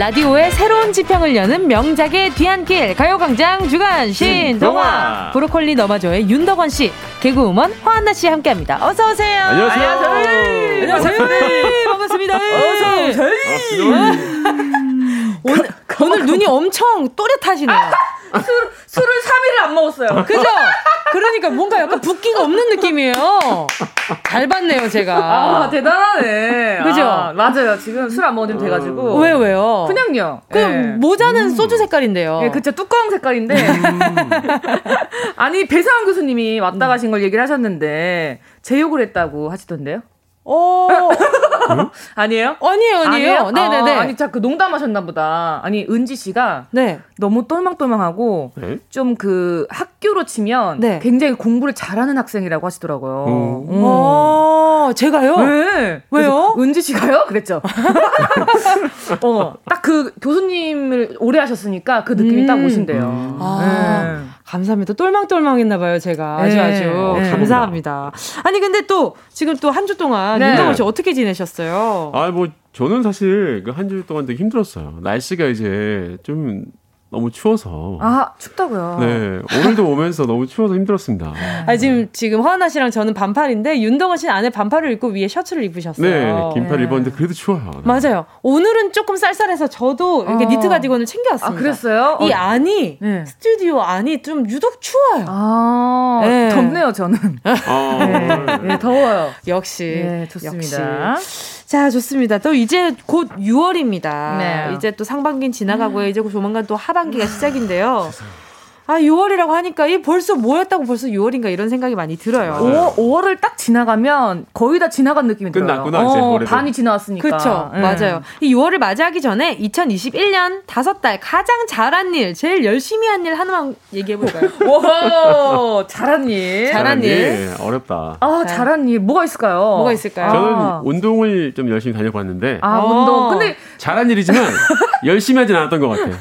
라디오의 새로운 지평을 여는 명작의 뒤안길 가요광장 주간 신동화 브로콜리 너마저의 윤덕원 씨 개그우먼 화한나 씨 함께합니다. 어서 오세요. 안녕하세요. 안녕하세요. 네, 반갑습니다. 어서 오세요. 오늘, 오늘 눈이 엄청 또렷하시네요. 술, 술을 3일을 안 먹었어요. 그죠? 그러니까 뭔가 약간 붓기가 없는 느낌이에요. 잘 봤네요, 제가. 아, 대단하네. 그죠? 아, 맞아요. 지금 술 안 먹으면 돼가지고. 왜요, 왜요? 그냥요. 그 네. 모자는 음. 소주 색깔인데요. 네, 그쵸. 뚜껑 색깔인데. 음. 아니, 배상환 교수님이 왔다 가신 걸 얘기를 하셨는데, 제 욕을 했다고 하시던데요? 어. 아니에요? 아니에요, 아니에요. 네네네. 아, 아니, 자, 그 농담하셨나 보다. 아니, 은지 씨가. 네. 너무 똘망똘망하고. 네? 좀그 학교로 치면. 네. 굉장히 공부를 잘하는 학생이라고 하시더라고요. 음. 음. 어, 제가요? 네. 왜요? 은지 씨가요? 그랬죠. 어, 딱 그 교수님을 오래 하셨으니까 그 느낌이 음. 딱 오신대요. 음. 아. 네. 감사합니다. 똘망똘망했나 봐요, 제가. 아주 네. 아주 네. 감사합니다. 아니 근데 또 지금 또 한 주 동안 네. 윤정원 씨 어떻게 지내셨어요? 아, 뭐 저는 사실 그 한 주 동안 되게 힘들었어요. 날씨가 이제 좀 너무 추워서. 아, 춥다고요? 네. 오늘도 오면서 너무 추워서 힘들었습니다. 아, 지금, 지금 허하나 씨랑 저는 반팔인데, 윤동원 씨는 안에 반팔을 입고 위에 셔츠를 입으셨어요. 네. 긴팔 네. 입었는데, 그래도 추워요. 네. 맞아요. 오늘은 조금 쌀쌀해서 저도 이렇게 어. 니트 가디건을 챙겨왔습니다. 아, 그랬어요? 이 어. 안이, 네. 스튜디오 안이 좀 유독 추워요. 아, 네. 덥네요, 저는. 아. 네. 네. 더워요. 역시. 네, 좋습니다. 역시. 자, 좋습니다. 또 이제 곧 6월입니다. 네. 이제 또 상반기 지나가고 음. 이제 조만간 또 하반기가 시작인데요. 아, 6월이라고 하니까 이 벌써 뭐였다고 벌써 6월인가 이런 생각이 많이 들어요. 5월, 5월을 딱 지나가면 거의 다 지나간 느낌이 끝났구나, 들어요. 어, 반이 지나왔으니까. 그렇죠. 네. 맞아요. 이 6월을 맞이하기 전에 2021년 다섯 달 가장 잘한 일, 제일 열심히 한 일 하나만 얘기해 볼까요? 와, 잘한 일. 잘한 일. 일. 어렵다. 아, 잘한 일 뭐가 있을까요? 뭐가 있을까요? 저는 아. 운동을 좀 열심히 다녀봤는데 아, 운동. 근데 잘한 일이지만 열심히 하진 않았던 것 같아요.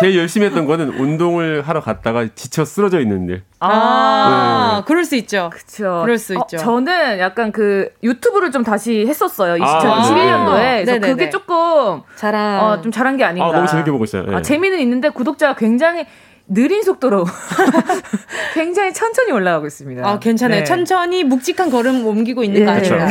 제일 열심히 했던 거는 운동을 하러 갔다가 지쳐 쓰러져 있는 일. 아, 네. 그럴 수 있죠. 그렇죠. 그럴 수 어, 있죠. 저는 약간 그 유튜브를 좀 다시 했었어요. 2021년도에. 아, 그래서 그게 조금 잘한 어, 좀 잘한 게 아닌가. 아, 너무 재밌게 보고 있어요. 네. 아, 재미는 있는데 구독자가 굉장히 느린 속도로 굉장히 천천히 올라가고 있습니다. 아, 괜찮아요. 네. 천천히 묵직한 걸음 옮기고 있는 네. 거 아닌가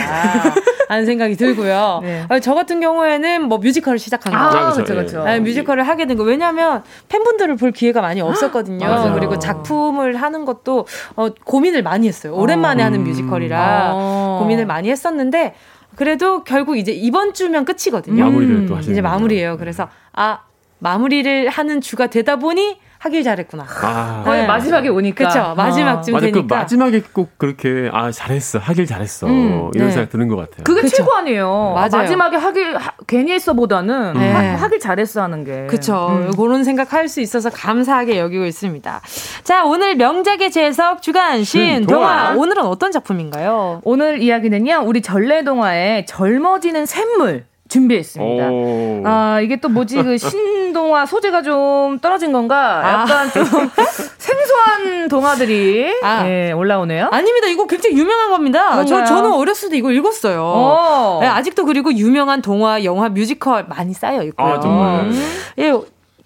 하는 생각이 들고요. 네. 아, 저 같은 경우에는 뭐 뮤지컬을 시작한 거. 아, 그렇죠, 그렇죠. 네, 뮤지컬을 하게 된 거. 왜냐하면 팬분들을 볼 기회가 많이 없었거든요. 맞아요. 그리고 작품을 하는 것도 어, 고민을 많이 했어요. 오랜만에 어. 하는 뮤지컬이라 어. 고민을 많이 했었는데 그래도 결국 이제 이번 주면 끝이거든요. 마무리를 또 하시는 이제 마무리예요. 그래서 아 마무리를 하는 주가 되다 보니 하길 잘했구나. 아. 거의 네. 마지막에 오니까. 그렇죠. 마지막쯤 아. 되니까. 그 마지막에 꼭 그렇게 아 잘했어, 하길 잘했어 음, 이런 네. 생각 드는 것 같아요. 그게 그쵸? 최고 아니에요. 맞아요. 마지막에 하길 하, 괜히 했어보다는 네. 하, 길 잘했어 하는 게. 그렇죠. 음. 그런 생각할 수 있어서 감사하게 여기고 있습니다. 자 오늘 명작의 재석 주간 신 음, 동화. 오늘은 어떤 작품인가요? 오늘 이야기는요 우리 전래동화의 젊어지는 샘물. 준비했습니다. 오. 아, 이게 또 뭐지, 그 신동화 소재가 좀 떨어진 건가? 아. 약간 아. 좀 생소한 동화들이 아. 네, 올라오네요. 아닙니다. 이거 굉장히 유명한 겁니다. 저, 저는 어렸을 때 이거 읽었어요. 네, 아직도 그리고 유명한 동화, 영화, 뮤지컬 많이 쌓여 있고요. 아, 정말. 음. 예,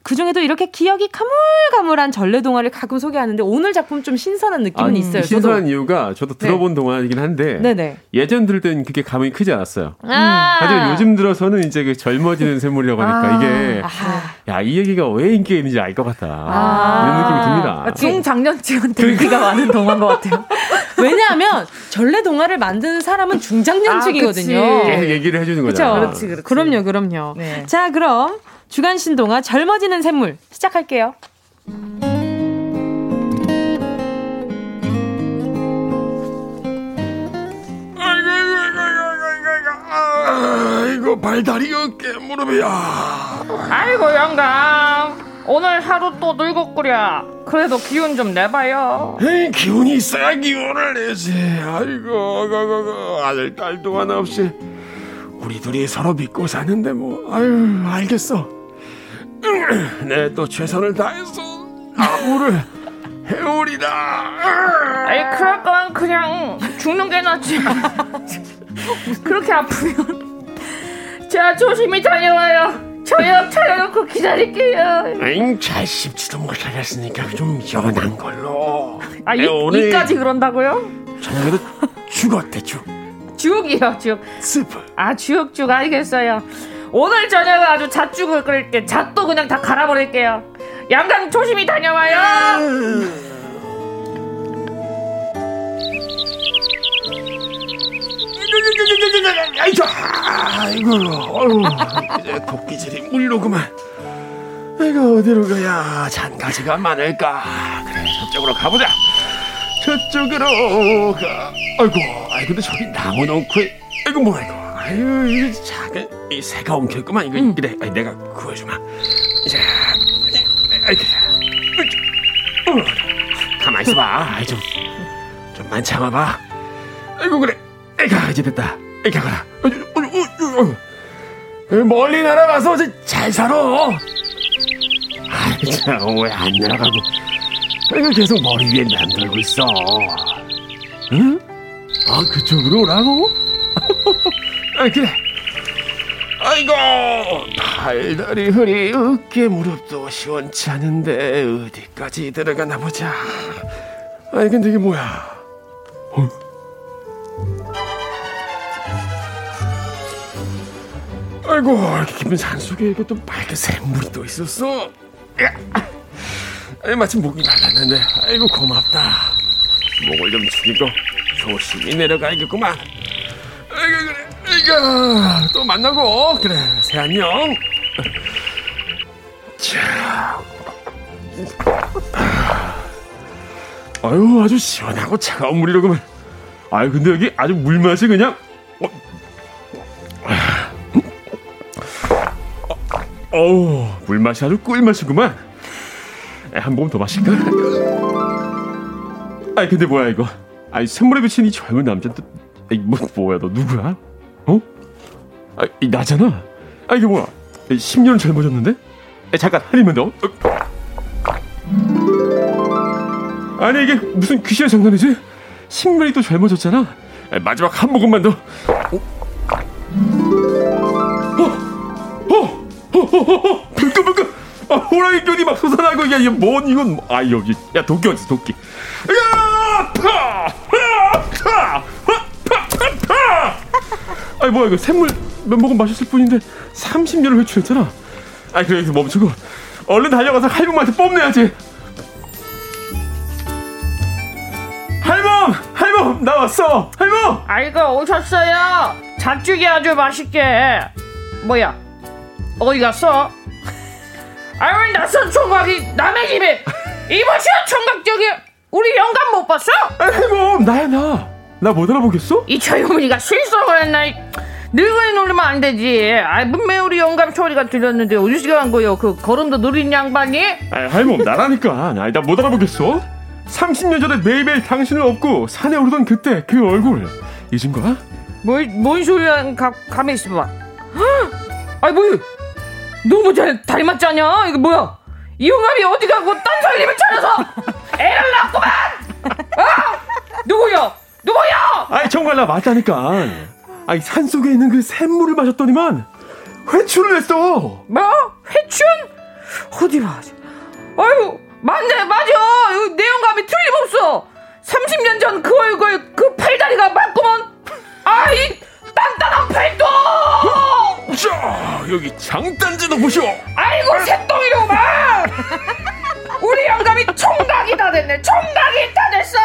그 중에도 이렇게 기억이 가물가물한 전래동화를 가끔 소개하는데 오늘 작품 좀 신선한 느낌은 아, 있어요. 신선한 저도. 이유가 저도 들어본 네. 동화이긴 한데 네네. 예전 들을 때는 그게 감흥이 크지 않았어요. 아~ 하지만 요즘 들어서는 이제 그 젊어지는 샘물이라고 하니까 아~ 이게 야이 얘기가 왜 인기가 있는지 알 것 같다 아~ 이런 느낌이 듭니다. 아, 중장년층한테 인기가 많은 동화인 것 같아요. 왜냐하면 전래 동화를 만드는 사람은 중장년층이거든요. 아, 계속 얘기를 해주는 거죠. 그렇지, 그렇지. 그럼요, 그럼요. 네. 자, 그럼 주간 신동화 젊어지는 샘물 시작할게요. 아이고 발다리 어깨 무릎이야. 아이고 영감 오늘 하루 또 늙었구려. 그래도 기운 좀 내봐요. 에이, 기운이 있어야 기운을 내지. 아이고 아들 딸도 하나 없이 우리 둘이 서로 믿고 사는데 뭐 아유 알겠어. 내또 최선을 다해서 아무를 해오리다. 아이 그럴 거면 그냥 죽는 게 낫지. 그렇게 아프면 자 조심히 다녀와요. 저녁 차려놓고 기다릴게요. 아잉 잘 씹지도 못하겠으니까 좀 연한 걸로. 아 이, 오늘 이까지 그런다고요? 저녁에도 죽었대 죽. 죽이요 죽. 스프. 아 죽 죽 알겠어요. 오늘 저녁은 아주 잣죽을 끓일게. 잣도 그냥 다 갈아버릴게요. 양강 조심히 다녀와요. 아이고, 아이고, 도끼질이 물로구만. 아이고 어디로 가야 잔가지가 많을까? 그래 저쪽으로 가보자. 저쪽으로 가. 아이고, 아이 근데 저기 나무 넝쿨. 아이고 뭐야 이거. 아유 이거 작은 이 새가 엉켰구만. 이거 응. 그래. 내가 구해주마. 자 아이고 어, 가만 있어봐. 아이 좀 좀만 참아봐. 아이고 그래. 아이가 이제 됐다. 아이가 가라. 멀리 날아가서 잘 살아. 아이 참왜안 날아가고. 이거 계속 머리 위에 남들고 있어. 응? 아 그쪽으로 오라고? 아, 그래. 아이고, 팔다리 허리 어깨 무릎도 시원치 않은데 어디까지 들어가나 보자. 아니 근데 이게 뭐야? 어? 아이고 깊은 산속에 이것도 빨간 샘물이 또 있었어. 아니, 마침 목이 말랐는데 아이고 고맙다. 목을 좀 죽이고 조심히 내려가야겠구만. 그래. 이거 또 만나고. 그래 새 안녕. 자. 아유 아주 시원하고 차가운 물이로구만 아유 근데 여기 아주 물맛이 그냥 어, 어우 물맛이 아주 꿀맛이구만. 한번더 마실까? 아이 근데 뭐야 이거? 아이 샘물에 비친 이 젊은 남자 또 뭐, 뭐야 너 누구야? 어? 아, 이 나잖아. 아, 이게 뭐야? 10년 젊어졌는데? 아, 잠깐, 한입만 더. 아니, 이게 무슨 귀신의 장난이지? 10년이 또 젊어졌잖아. 아, 마지막 한 모금만 더. 어? 어? 어? 어? 어? 어? 불끈 불끈! 아, 아, 호랑이 끈이 막 솟아나고 야, 뭔 이건 아 여기 야 도끼 어디 도끼 야 파! 파! 파! 파! 파! 아니 뭐야 이거 샘물 몇 모금 마셨을 뿐인데 30년을 회출했잖아 아이 그래 여기서 멈추고 얼른 달려가서 할멈한테 뽐내야지 할멈! 할멈! 나 왔어! 할멈! 아이고 오셨어요 잣죽이 아주 맛있게 뭐야 어디 갔어? 아유 낯선 총각이 남의 집에 이보시오 총각 저기 우리 영감 못 봤어? 아, 할멈 나야 나 나 못 알아보겠어? 이 젊은이가 실수를 했나? 늙은이 놀리면 안 되지. 아 분명히 우리 영감 소리가 들렸는데 어디 시간 간 거요? 그 걸음도 느린 양반이? 아 할멈 나라니까. 아니 나못 알아보겠어? 30년 전에 매일매일 당신을 업고 산에 오르던 그때 그 얼굴. 잊은 거야? 뭘, 뭔 소리야? 가, 가만히 있어봐. 아이 뭐야 너무 잘 닮았잖아 이거 뭐야? 이 영감이 어디 가고 딴 살림을 차려서! 애를 낳구만 아 누구야 누구야 아이 정말 나 맞다니까. 아이 산 속에 있는 그 샘물을 마셨더니만 회춘을 했어. 뭐? 회춘? 어디 봐 아유 맞네 맞아. 내 영감이 틀림없어. 30년 전 그 얼굴 그 팔다리가 맞구먼. 아이 단단한 팔도! 자 여기 장단지도 보시오. 아이고 새똥이로만 우리 영감이 총각이 다 됐네. 총각이 다 됐어!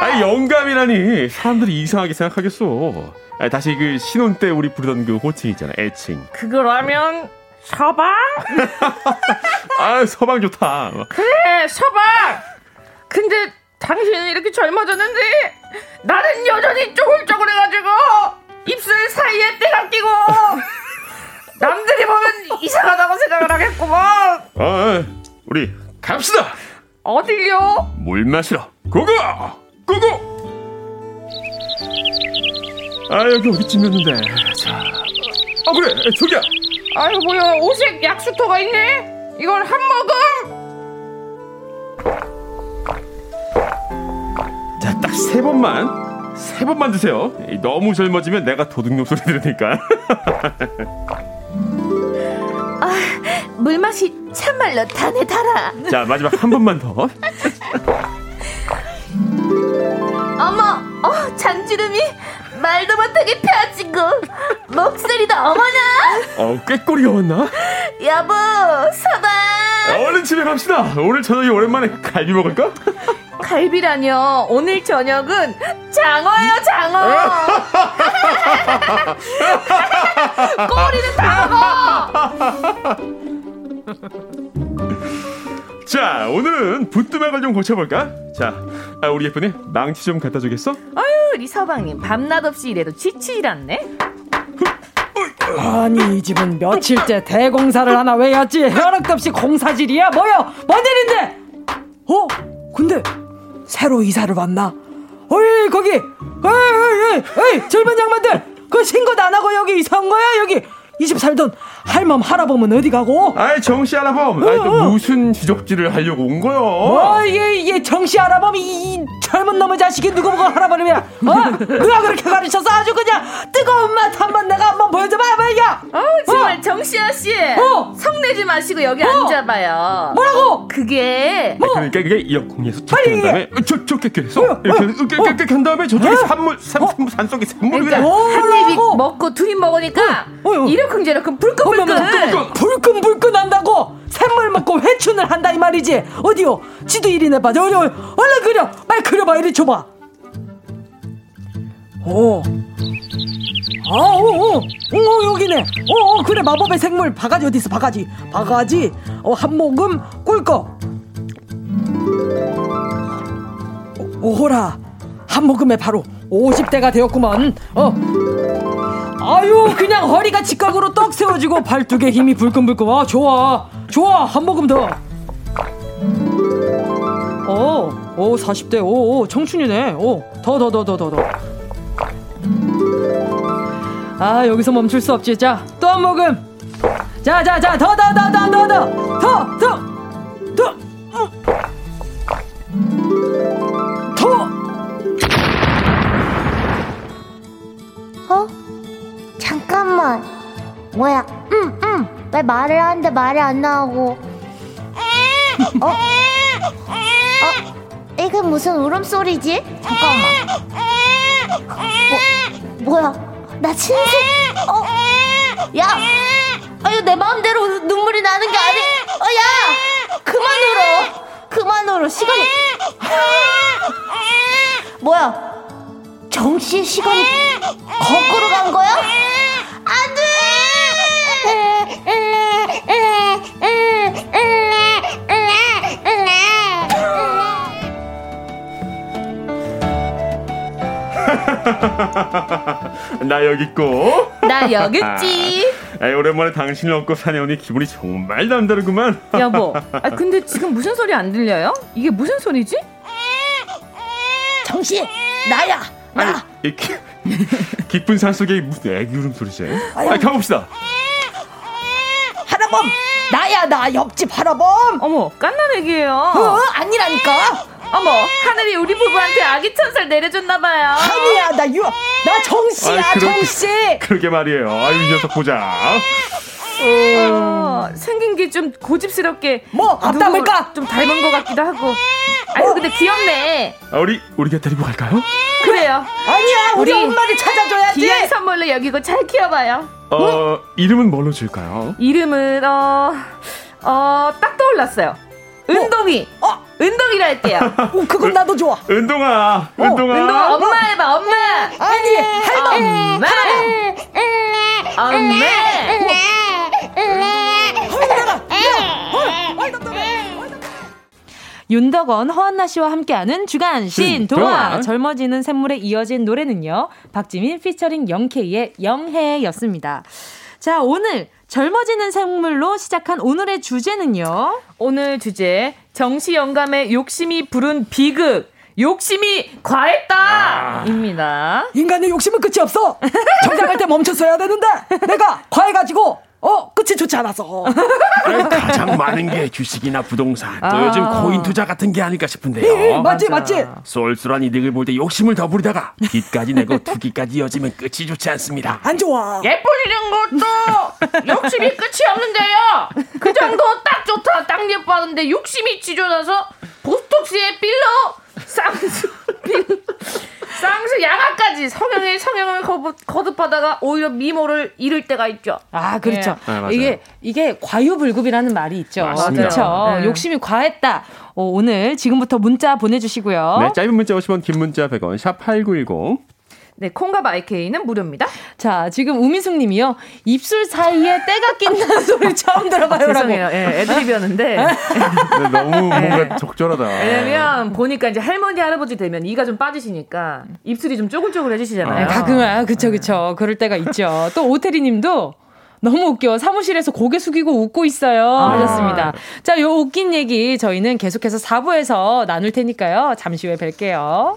아이 영감이라니. 사람들이 이상하게 생각하겠어. 아니, 다시 그 신혼 때 우리 부르던 그 호칭 있잖아 애칭. 그거라면 서방? 아 서방 좋다. 그래 서방! 근데 당신은 이렇게 젊어졌는데 나는 여전히 쪼글쪼글해가지고 입술 사이에 때가 끼고 남들이 보면 이상하다고 생각을 하겠구먼. 아 갑시다. 어딜요? 물 마시러. 고고! 고고! 아 여기 어디쯤이었는데. 자, 아 그래. 저기야. 아유 뭐야. 오색 약수터가 있네? 이걸 한 모금? 자딱 세 번만. 세 번만 드세요. 너무 젊어지면 내가 도둑놈 소리 들으니까 아, 물맛이 참말로 단에 달아. 자 마지막 한 번만 더. 어머 어 잔주름이 말도 못하게 펴지고 목소리도 어머나? 어 꾀꼬리가 왔나? 여보 서방 얼른 집에 갑시다. 오늘 저녁에 오랜만에 갈비 먹을까? 갈비라뇨. 오늘 저녁은 장어요 장어. 꼬리는 장어 자 오늘은 부뚜막을 좀 고쳐볼까? 자 아, 우리 예쁜이 망치 좀 갖다 주겠어? 아유 우리 서방님 밤낮 없이 일해도 지치질 않네. 아니 이 집은 며칠째 대공사를 하나 왜 였지 허락도 없이 공사질이야? 뭐요 뭔 일인데? 어? 근데 새로 이사를 왔나? 어이 거기! 에이 에이 에이 젊은 양반들! 그 신고도 안 하고 여기 이사 온 거야 여기 이집 살던 할멈 할아범은 어디 가고? 아이 정씨 할아범, 어, 아이 또 어. 무슨 지적질을 하려고 온 거요? 어, 얘, 얘 정씨 할아범이 이 젊은 놈의 자식이 누구 보고 할아버님이야? 어? 누가 그렇게 가르쳐서 아주 그냥 뜨거운 맛 한번 내가 한번 보여줘봐, 말이야. 어, 정말 어? 정씨 아씨, 어? 성내지 마시고 여기 어? 앉아봐요. 뭐라고? 그게 뭐? 그러니까 그게 역공에서 툭한 다음에 저저렇게 해서 이렇게 이렇게 한 다음에 저쪽에 산물 산, 산속에 산물을 그러니까 한 입이 먹고 두입 먹으니까 이 러쿵저러쿵 불끈 불끈 불끈불끈 한다고 샘물 먹고 회춘을 한다 이 말이지 어디요 지도 일이 내봐 어려 얼른 그려 빨리 그려봐 이리 줘봐 오. 아, 오, 오, 오, 여기네. 오, 오, 그래, 마법의 생물. 바가지 어디 있어, 바가지. 바가지. 어, 한 모금 꿀꺽. 오호라. 한 모금에 바로 50대가 되었구먼. 어. 아유 그냥 허리가 직각으로 떡 세워지고 발뚝에 힘이 불끈불끈 아 좋아 좋아 한 모금 더 어, 오, 40대, 오, 오 청춘이네. 오, 더, 더, 더, 더, 더, 더. 아, 여기서 멈출 수 없지. 자, 또 한 모금. 자, 자, 자, 더, 더, 더, 더, 더, 더, 더, 더, 더. 더. 어? 잠깐만. 뭐야? 응, 응. 왜 말을 하는데 말이 안 나오고. 어? 어? 이게 무슨 울음소리지? 잠깐만. 뭐, 뭐야? 나 친생? 어? 야! 아유, 내 마음대로 눈물이 나는 게 아니. 어, 야! 그만 울어! 그만 울어. 시간이. 뭐야? 정씨 시간이 거꾸로 간 거야? 나 여기 있고. 나 여기 있지. 아, 오랜만에 당신을 얻고 사내오니 기분이 정말 남다르구만. 여보, 아, 근데 지금 무슨 소리 안 들려요? 이게 무슨 소리지? 정신, 나야, 나. 아니, 이, 기, 깊은 산 속에 무슨 애기 울음소리지? 아, 가봅시다. 하나범, 나야, 나 옆집 하나범. 어머, 깐난 애기예요. 어, 아니라니까. 어머, 하늘이 우리 부부한테 아기 천사를 내려줬나봐요. 아니야, 나 유, 나 정씨야, 아, 정씨. 그러게 말이에요. 아유, 이 녀석 보자. 어, 생긴 게 좀 고집스럽게 뭐 앞담을까 좀 닮은 것 같기도 하고 아유 근데 귀엽네 아, 우리 우리가 데리고 갈까요? 그래요 아니야 우리, 우리 엄마를 찾아줘야지 귀한 선물로 여기고 잘 키워봐요 어 응? 이름은 뭘로 줄까요? 이름은 어어딱 떠올랐어요 은동이 어 은동이라 할게요. 어, 그건 나도 좋아. 은동아, 어, 은동아. 은동아, 엄마 해봐, 엄마. 아니, 할머니. 엄마. 엄마. 윤덕원, 허한나 씨와 함께하는 주간 신동화 젊어지는 샘물에 이어진 노래는요. 박지민 피처링 영케이의 영해였습니다. 자, 오늘 젊어지는 생물로 시작한 오늘의 주제는요. 오늘 주제 정시 영감의 욕심이 부른 비극. 욕심이 과했다! 아. 입니다. 인간의 욕심은 끝이 없어! 정상할 때 멈췄어야 되는데, 내가 과해가지고, 어, 끝이 좋지 않아서. 가장 많은 게 주식이나 부동산, 또 아. 요즘 코인 투자 같은 게 아닐까 싶은데요. 예, 예, 맞지, 맞지. 쏠쏠한 이득을 볼 때 욕심을 더 부리다가 빚까지 내고 투기까지 이어지면 끝이 좋지 않습니다. 안 좋아. 예쁘리는 것도 욕심이 끝이 없는데요. 그 정도 딱 좋다, 딱 예뻐하는데 욕심이 지져나서 보톡스에 필러 쌍수 쌍수 양아까지 성형의 성형을 거듭, 하다가 오히려 미모를 잃을 때가 있죠. 아 그렇죠. 네. 네, 이게 이게 과유불급이라는 말이 있죠. 맞습니다. 그렇죠. 네. 욕심이 과했다. 어, 오늘 지금부터 문자 보내주시고요. 네, 짧은 문자 50원, 긴 문자 100원, 샵 #8910 네, 콩과 마이케이는 무료입니다. 자, 지금 우미숙 님이요. 입술 사이에 때가 낀다는 소리 처음 들어봐요. 죄송해요. 예, 애드립이었는데. 네, 너무 뭔가 적절하다. 왜냐면 보니까 이제 할머니, 할아버지 되면 이가 좀 빠지시니까 입술이 좀 쪼글쪼글해지시잖아요. 아, 가끔은, 아, 그쵸, 그쵸. 그럴 때가 있죠. 또 오태리 님도 너무 웃겨. 사무실에서 고개 숙이고 웃고 있어요. 아. 하셨습니다. 자, 요 웃긴 얘기 저희는 계속해서 4부에서 나눌 테니까요. 잠시 후에 뵐게요.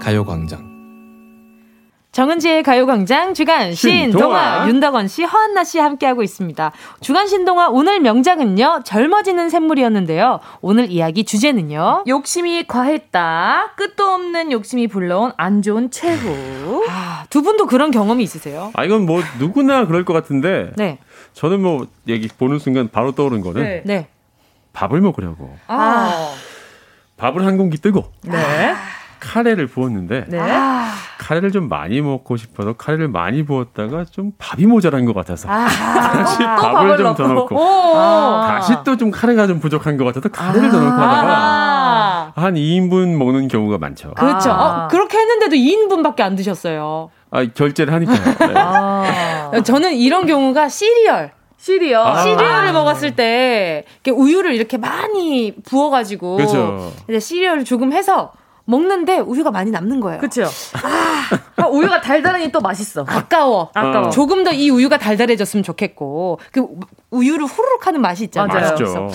가요광장. 정은지의 가요광장 주간 신동아 윤덕원 씨, 허한나 씨 함께하고 있습니다. 주간 신동아 오늘 명작은요 젊어지는 샘물이었는데요. 오늘 이야기 주제는요 욕심이 과했다. 끝도 없는 욕심이 불러온 안 좋은 최후. 아, 두 분도 그런 경험이 있으세요? 아 이건 뭐 누구나 그럴 것 같은데. 네. 저는 뭐 얘기 보는 순간 바로 떠오른 거는 네. 네. 밥을 먹으려고. 아. 밥을 한 공기 뜨고. 네. 카레를 부었는데 네. 아. 카레를 좀 많이 먹고 싶어서 카레를 많이 부었다가 좀 밥이 모자란 것 같아서 아. 다시 밥을 좀 더 넣고 아. 다시 또 좀 카레가 좀 부족한 것 같아서 카레를 더 넣고 하다가 한 2인분 먹는 경우가 많죠. 그렇죠. 어, 그렇게 했는데도 2인분밖에 안 드셨어요. 아, 결제를 하니까요. 네. 저는 이런 경우가 시리얼 시리얼. 아. 시리얼을 먹었을 때 이렇게 우유를 이렇게 많이 부어가지고 그렇죠. 이제 시리얼을 조금 해서 먹는데 우유가 많이 남는 거예요. 그렇죠. 아, 우유가 달달하니 또 맛있어. 아까워. 아까워. 어. 조금 더 이 우유가 달달해졌으면 좋겠고 그 우유를 후루룩 하는 맛이 있잖아요. 맞아요.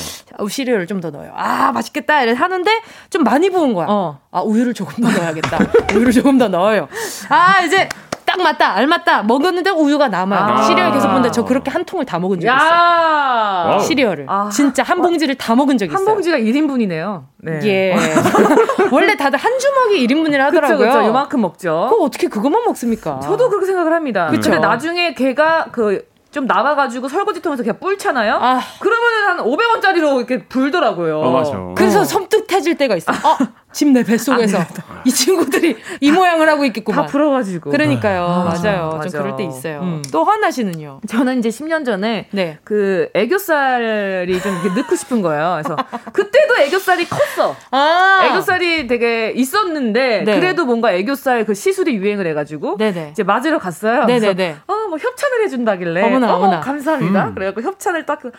시리얼을 좀 더 넣어요. 아 맛있겠다. 이래 하는데 좀 많이 부은 거야. 어. 아 우유를 조금 더 넣어야겠다. 우유를 조금 더 넣어요. 아 이제 딱 맞다, 알맞다. 먹었는데 우유가 남아요. 아~ 시리얼 계속 본다. 저 그렇게 한 통을 다 먹은 적 있어요. 시리얼을. 아~ 진짜 한 봉지를 다 먹은 적 있어요. 한 봉지가 1인분이네요. 네. 예. 원래 다들 한 주먹이 1인분이라 하더라고요. 그쵸, 그쵸. 요만큼 먹죠. 그 어떻게 그것만 먹습니까? 저도 그렇게 생각을 합니다. 그쵸. 근데 나중에 걔가 그 좀 남아가지고 설거지통에서 그냥 뿔잖아요. 아. 그러면은 한 500원짜리로 이렇게 불더라고요. 어, 맞아. 그래서 어. 섬뜩해질 때가 있어. 어, 집내 뱃속에서 이 친구들이 이 모양을 하고 있겠구만. 다 풀어가지고. 그러니까요. 아, 맞아요. 맞아. 좀 그럴 때 있어요. 음. 또 하나 씨는요? 저는 이제 10년 전에 네. 그 애교살이 좀 넣고 싶은 거예요. 그래서 그때도 애교살이 컸어. 아~ 애교살이 되게 있었는데 네. 그래도 뭔가 애교살 그 시술이 유행을 해가지고 네네. 이제 맞으러 갔어요. 네네네. 어 뭐 협찬을 해준다길래. 어머나 어 머나. 감사합니다. 음. 그래갖고 협찬을 딱 어,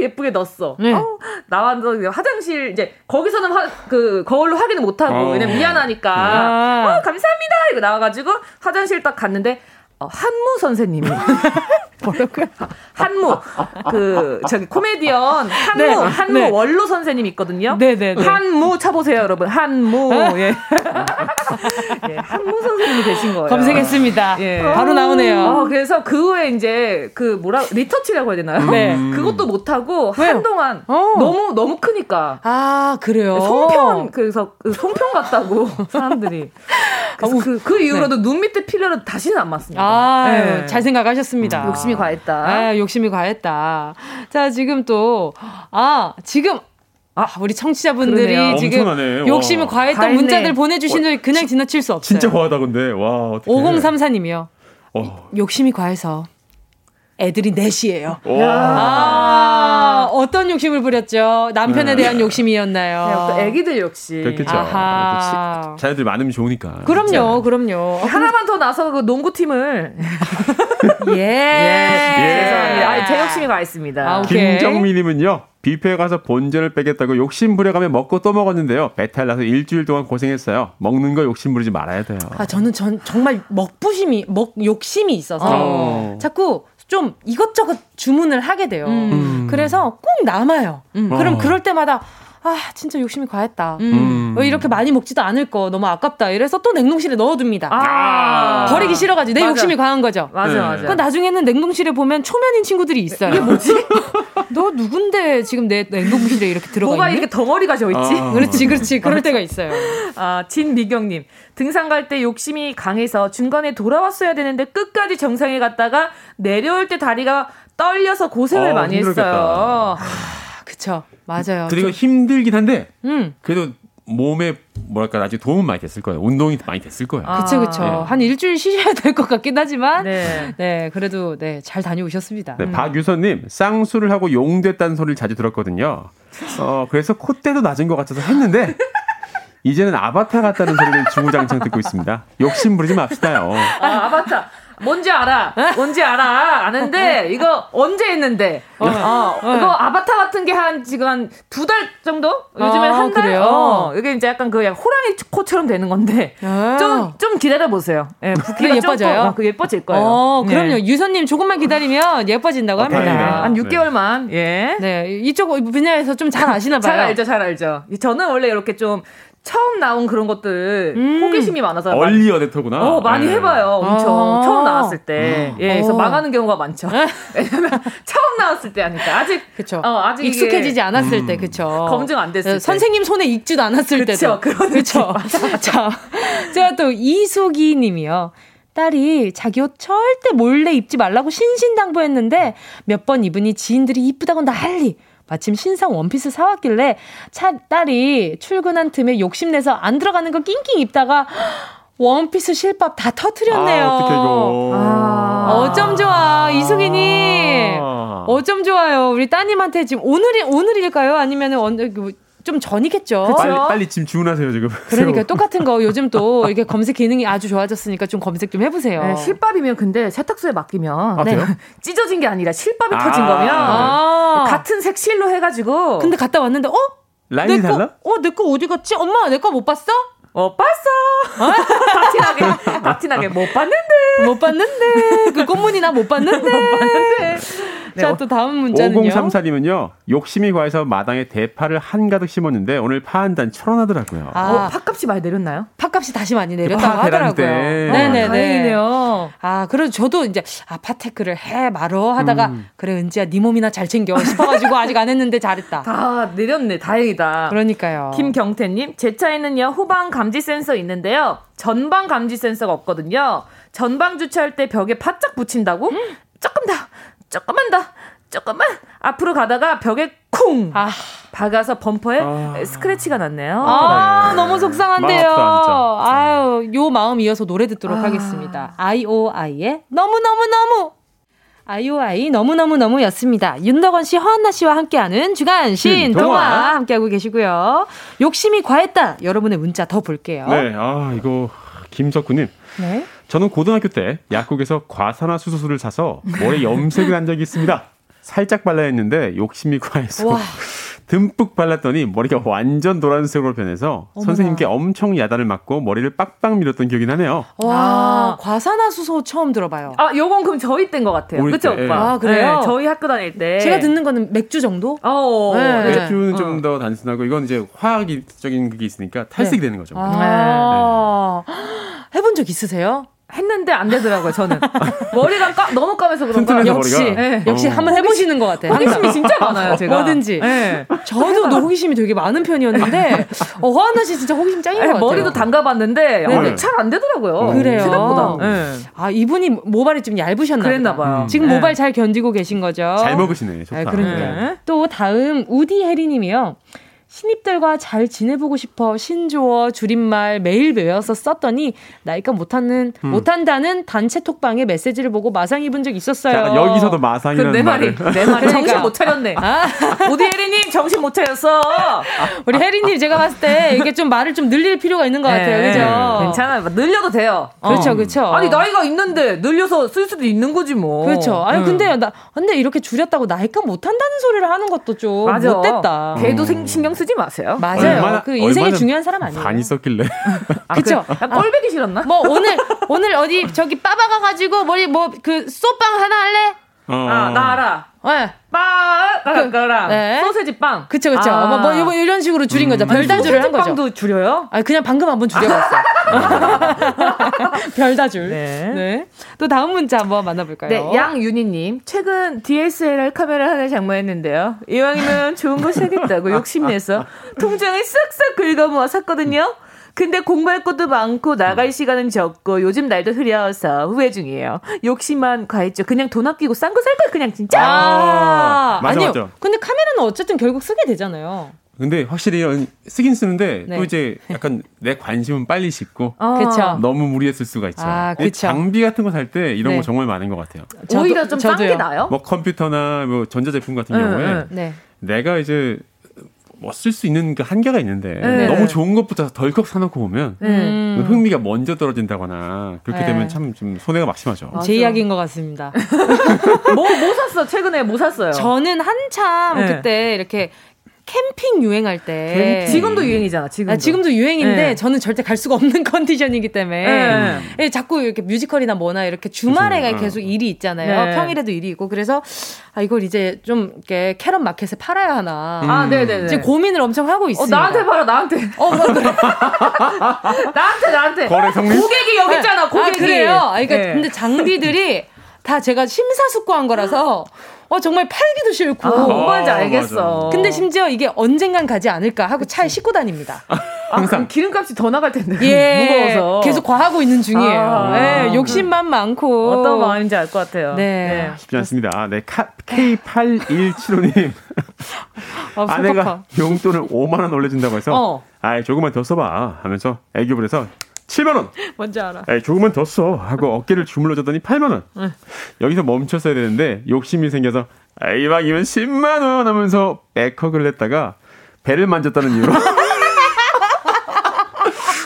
예쁘게 넣었어. 네. 어, 나와서 화장실 이제 거기서는 화, 그 거울로 확인 을 못하고 어. 왜냐면 미안하니까 아. 어, 감사합니다 이거 나와가지고 화장실 딱 갔는데 어, 한무 선생님이 뭐라고요? 한무 그 저기 코미디언 한무 네, 한무 네. 원로 선생님 있거든요. 네네. 네, 네. 한무 쳐보세요, 여러분. 한무 예. 예. 한무 선생님이 되신 거예요. 검색했습니다. 예. 바로 나오네요. 어, 그래서 그 후에 이제 그 뭐라 리터치라고 해야 되나요? 네. 그것도 못 하고 한동안 어. 너무 너무 크니까. 아 그래요. 송편 그래서 그 송편 같다고 사람들이. 그래서 그, 그 이후로도 네. 눈 밑에 필러는 다시는 안 맞습니다. 아, 네. 잘 생각하셨습니다. 음, 욕심 이 과했다. 아, 욕심이 과했다. 자, 지금 또, 아, 지금 아, 우리 청취자분들이 그러네요. 지금 엄청나네. 욕심이 과했던 과했네. 문자들 보내주신 줄 그냥 지나칠 수 없어요. 진짜 과하다, 근데. 와, 어떡해. 5034님이요. 어. 욕심이 과해서 애들이 넷이에요. 아, 어떤 욕심을 부렸죠? 남편에 네. 대한 욕심이었나요? 네, 또 애기들 욕심. 그렇겠죠. 아하. 자녀들 많으면 좋으니까. 그럼요, 진짜. 그럼요. 하나만 더 나서 그 농구팀을. 예. 예. 예. 아, 제 욕심이 가 있습니다. 아, 김정미님은요. 뷔페에 가서 본전을 빼겠다고 욕심 부려가며 먹고 또 먹었는데요. 배탈 나서 일주일 동안 고생했어요. 먹는 거 욕심 부리지 말아야 돼요. 아 저는 전 정말 먹부심이 먹 욕심이 있어서 어. 자꾸 좀 이것저것 주문을 하게 돼요. 음. 그래서 꼭 남아요. 음. 그럼 어. 그럴 때마다 아 진짜 욕심이 과했다. 음. 왜 이렇게 많이 먹지도 않을 거 너무 아깝다. 이래서 또 냉동실에 넣어둡니다. 아~ 버리기 싫어가지고 내 맞아. 욕심이 과한 거죠. 맞아 네. 맞아. 그 나중에는 냉동실에 보면 초면인 친구들이 있어요. 이게 뭐지? 너 누군데 지금 내 냉동실에 이렇게 들어가 뭐가 있니? 이렇게 덩어리가 져 있지? 아~ 그렇지 그렇지 그럴 때가 있어요. 아 진미경님 등산 갈 때 욕심이 강해서 중간에 돌아왔어야 되는데 끝까지 정상에 갔다가 내려올 때 다리가 떨려서 고생을 어, 많이 힘들겠다. 했어요. 아, 그쵸. 맞아요. 그리고 힘들긴 한데, 음. 그래도 몸에 뭐랄까 아직 도움은 많이 됐을 거예요. 운동이 많이 됐을 거예요. 아. 그쵸 그쵸. 네. 한 일주일 쉬셔야 될 것 같긴 하지만 네, 네 그래도 네잘 다녀오셨습니다. 네, 음. 박유선님 쌍수를 하고 용됐다는 소리를 자주 들었거든요. 어 그래서 콧대도 낮은 것 같아서 했는데 이제는 아바타 같다는 소리를 주구장창 듣고 있습니다. 욕심 부리지 맙시다요. 아, 아바타. 뭔지 알아. 뭔지 알아. 아는데 이거 언제 했는데. 어, 어, 이거 아바타 같은 게 한 지금 한 두 달 정도? 요즘에 아, 한 달. 그래요? 어, 이게 이제 약간 그 호랑이 코처럼 되는 건데 좀좀 좀 기다려 보세요. 예, 네, 예뻐져요. 어, 그 예뻐질 거예요. 어, 그럼요. 네. 유선님 조금만 기다리면 예뻐진다고 합니다. 네. 한 6개월만. 예. 네, 이쪽 분야에서 좀 잘 아시나 봐요. 잘 알죠, 잘 알죠. 저는 원래 이렇게 좀 처음 나온 그런 것들 음. 호기심이 많아서 얼리 어댑터구나. 어 많이 네. 해봐요. 엄청 아~ 처음 나왔을 때. 예, 그래서 어. 망하는 경우가 많죠. 왜냐면 처음 나왔을 때 하니까 아직 그쵸. 어, 아직 익숙해지지 않았을 음. 때, 그쵸. 검증 안 됐을 때. 선생님 손에 익지도 않았을 때. 그쵸, 그렇죠. 자, 제가 또 이수기님이요. 딸이 자기 옷 절대 몰래 입지 말라고 신신당부했는데 몇 번 입으니 지인들이 이쁘다고 난리. 마침 신상 원피스 사왔길래 차 딸이 출근한 틈에 욕심내서 안 들어가는 거 낑낑 입다가 원피스 실밥 다 터트렸네요. 아, 어떡해, 이거. 아, 어쩜 좋아, 이승희님. 아. 어쩜 좋아요. 우리 따님한테 지금 오늘이, 오늘일까요? 아니면은 언제, 그 좀 전이겠죠. 그쵸? 빨리 빨리 지금 주문하세요 지금. 그러니까 똑같은 거 요즘 또 이게 검색 기능이 아주 좋아졌으니까 좀 검색 좀 해보세요. 네, 실밥이면 근데 세탁소에 맡기면 아, 네. 찢어진 게 아니라 실밥이 아~ 터진 거면 아~ 같은 색 실로 해가지고. 근데 갔다 왔는데 어? 라인이 내 달라? 거, 어, 내 거 어디 갔지? 엄마, 내 거 못 봤어? 못 봤어. 박티나게, 박티나게 못 봤는데. 못 봤는데. 그 꽃무늬 나 못 봤는데. 못 봤는데. 자, 네, 또 다음 문자는요. 5034님은요. 욕심이 과해서 마당에 대파를 한가득 심었는데 오늘 파 한 단 천 원 하더라고요. 아, 어, 팥값이 많이 내렸나요? 팥값이 다시 많이 내렸다고 하더라고요. 네네네. 다행이네요. 아, 그래서 저도 이제 아, 파테크를 해 말어 하다가 음. 그래 은지야 네 몸이나 잘 챙겨 싶어가지고 아직 안 했는데 잘했다. 다 내렸네. 다행이다. 그러니까요. 김경태님, 제 차에는요 후방 감지 센서 있는데요. 전방 감지 센서가 없거든요. 전방 주차할 때 벽에 바짝 붙인다고? 음. 조금 더 조금만 더, 조금만 앞으로 가다가 벽에 쿵 아. 박아서 범퍼에 아. 스크래치가 났네요. 아, 너무 속상한데요. 마다 아유, 요 마음 이어서 노래 듣도록 아. 하겠습니다. 아이오아이의 너무너무너무. 아이오아이 너무너무너무였습니다. 윤덕원 씨, 허한나 씨와 함께하는 주간 신 동화 함께하고 계시고요. 욕심이 과했다. 여러분의 문자 더 볼게요. 네, 아, 이거 김석구님. 네. 저는 고등학교 때 약국에서 과산화수소수를 사서 머리에 염색을 한 적이 있습니다. 살짝 발라야 했는데 욕심이 과해서 와. 듬뿍 발랐더니 머리가 완전 노란색으로 변해서 어머나. 선생님께 엄청 야단을 맞고 머리를 빡빡 밀었던 기억이 나네요. 와, 아. 과산화수소 처음 들어봐요. 아, 요건 그럼 저희 때인 것 같아요. 그쵸, 때, 오빠? 아, 그래요? 네, 저희 학교 다닐 때. 제가 듣는 거는 맥주 정도? 어, 네. 맥주는 어. 좀더 단순하고 이건 이제 화학적인 그게 있으니까 탈색이 네. 되는 거죠. 아. 네. 해본 적 있으세요? 했는데 안 되더라고요, 저는. 머리가 까, 너무 까매서 그런가. 역시, 네. 역시 어. 한번 해보시는 것 같아요. 호기심이 진짜 많아요, 제가. 뭐든지. 네. 저도 호기심이 되게 많은 편이었는데, 어, 허한나 씨 진짜 호기심 짱인 것 같아요. 머리도 담가봤는데, 어, 잘안 되더라고요. 그래요. 생각보다. 네. 아, 이분이 모발이 좀 얇으셨나 그랬나 봐요. 음. 지금 네. 모발 잘 견디고 계신 거죠. 잘 먹으시네, 좋다. 아, 그러니까. 네. 또 다음, 우디 혜리 님이요. 신입들과 잘 지내보고 싶어 신조어 줄임말 매일 외워서 썼더니 나이가 못하는 음. 못한다는 단체 톡방에 메시지를 보고 마상 입은 적 있었어요. 자, 여기서도 마상이라는 내 말이 내 말이 정신 못 차렸네. 아. 우디 혜리님 정신 못 차렸어. 우리 혜리님 제가 봤을 때 이게 좀 말을 좀 늘릴 필요가 있는 것 같아요. 네. 그죠? 괜찮아요. 늘려도 돼요. 그렇죠, 어. 그렇죠. 아니 나이가 있는데 늘려서 쓸 수도 있는 거지 뭐. 그렇죠. 아니 음. 근데 나 근데 이렇게 줄였다고 나이가 못한다는 소리를 하는 것도 좀 맞아. 못됐다. 걔도 음. 신경 쓰지 마세요. 맞아요. 얼마나, 그 인생에 중요한 사람 아니에요. 반 있었길래. 아, 그쵸? 그, 아, 꼴배기 싫었나? 뭐 오늘 오늘 어디 저기 빠바가 가지고 머리 뭐그 쏘빵 하나 할래? 어. 아, 나 알아. 네. 빵, 그, 랑 네. 소세지 빵. 그쵸, 그쵸. 아. 뭐, 뭐, 뭐, 이런 식으로 줄인 거죠. 음. 별다줄을 한 거죠. 빵도 줄여요? 아 그냥 방금 한 번 줄여봤어. 별다줄. 네. 네. 또 다음 문자 한번 만나볼까요? 네, 양윤희님. 최근 DSLR 카메라 하나 장만했는데요. 이왕이면 좋은 거 사겠다고 욕심내서 통장을 싹싹 긁어모아 샀거든요. 근데 공부할 것도 많고 나갈 시간은 적고 요즘 날도 흐려서 후회 중이에요. 욕심만 과했죠. 그냥 돈 아끼고 싼 거 살 걸 그냥 진짜. 아, 맞아, 아니요. 맞아. 근데 카메라는 어쨌든 결국 쓰게 되잖아요. 근데 확실히 쓰긴 쓰는데 네. 또 이제 약간 내 관심은 빨리 식고 어. 너무 무리했을 수가 있죠. 아, 장비 같은 거 살 때 이런 네. 거 정말 많은 것 같아요. 오히려 좀 싼 게 나요? 뭐 컴퓨터나 뭐 전자제품 같은 경우에 네. 내가 이제 뭐 쓸 수 있는 그 한계가 있는데 네. 너무 좋은 것부터 덜컥 사놓고 보면 음. 흥미가 먼저 떨어진다거나 그렇게 네. 되면 참 좀 손해가 막심하죠. 맞아. 제 이야기인 것 같습니다. 뭐, 뭐 샀어? 최근에 뭐 샀어요? 저는 한참 네. 그때 이렇게 캠핑 유행할 때 지금도 유행이잖아. 지금도, 아, 지금도 유행인데 네. 저는 절대 갈 수가 없는 컨디션이기 때문에 네. 네, 자꾸 이렇게 뮤지컬이나 뭐나 이렇게 주말에. 계속 일이 있잖아요. 네. 평일에도 일이 있고 그래서 아 이걸 이제 좀 이렇게 캐럿 마켓에 팔아야 하나. 음. 아, 네네네. 지금 고민을 엄청 하고 있어요. 어, 나한테 팔아, 나한테. 어, 뭐, 그래. 나한테, 나한테. 거래 성립? 고객이 여기 있잖아, 고객이. 아, 그래요? 아, 그러니까 네. 근데 장비들이 다 제가 심사숙고한 거라서 어, 정말 팔기도 싫고. 아, 뭔 말인지 알겠어. 근데 심지어 이게 언젠간 가지 않을까 하고 차에 싣고 다닙니다. 아, 항상. 기름값이 더 나갈 텐데. 예. 무거워서. 계속 과하고 있는 중이에요. 아, 네, 욕심만 많고. 어떤 마음인지 알 것 같아요. 네. 네. 쉽지 않습니다. 네. K8175님. 아, 아내가 용돈을 5만 원 올려준다고 해서. 어. 아이, 조금만 더 써봐. 하면서 애교를 해서 7만 원. 뭔지 알아. 에이, 조금만 더 써. 하고 어깨를 주물러 줬더니 8만 원. 응. 여기서 멈췄어야 되는데 욕심이 생겨서 이왕이면 10만 원 하면서 백허그를 했다가 배를 만졌다는 이유로.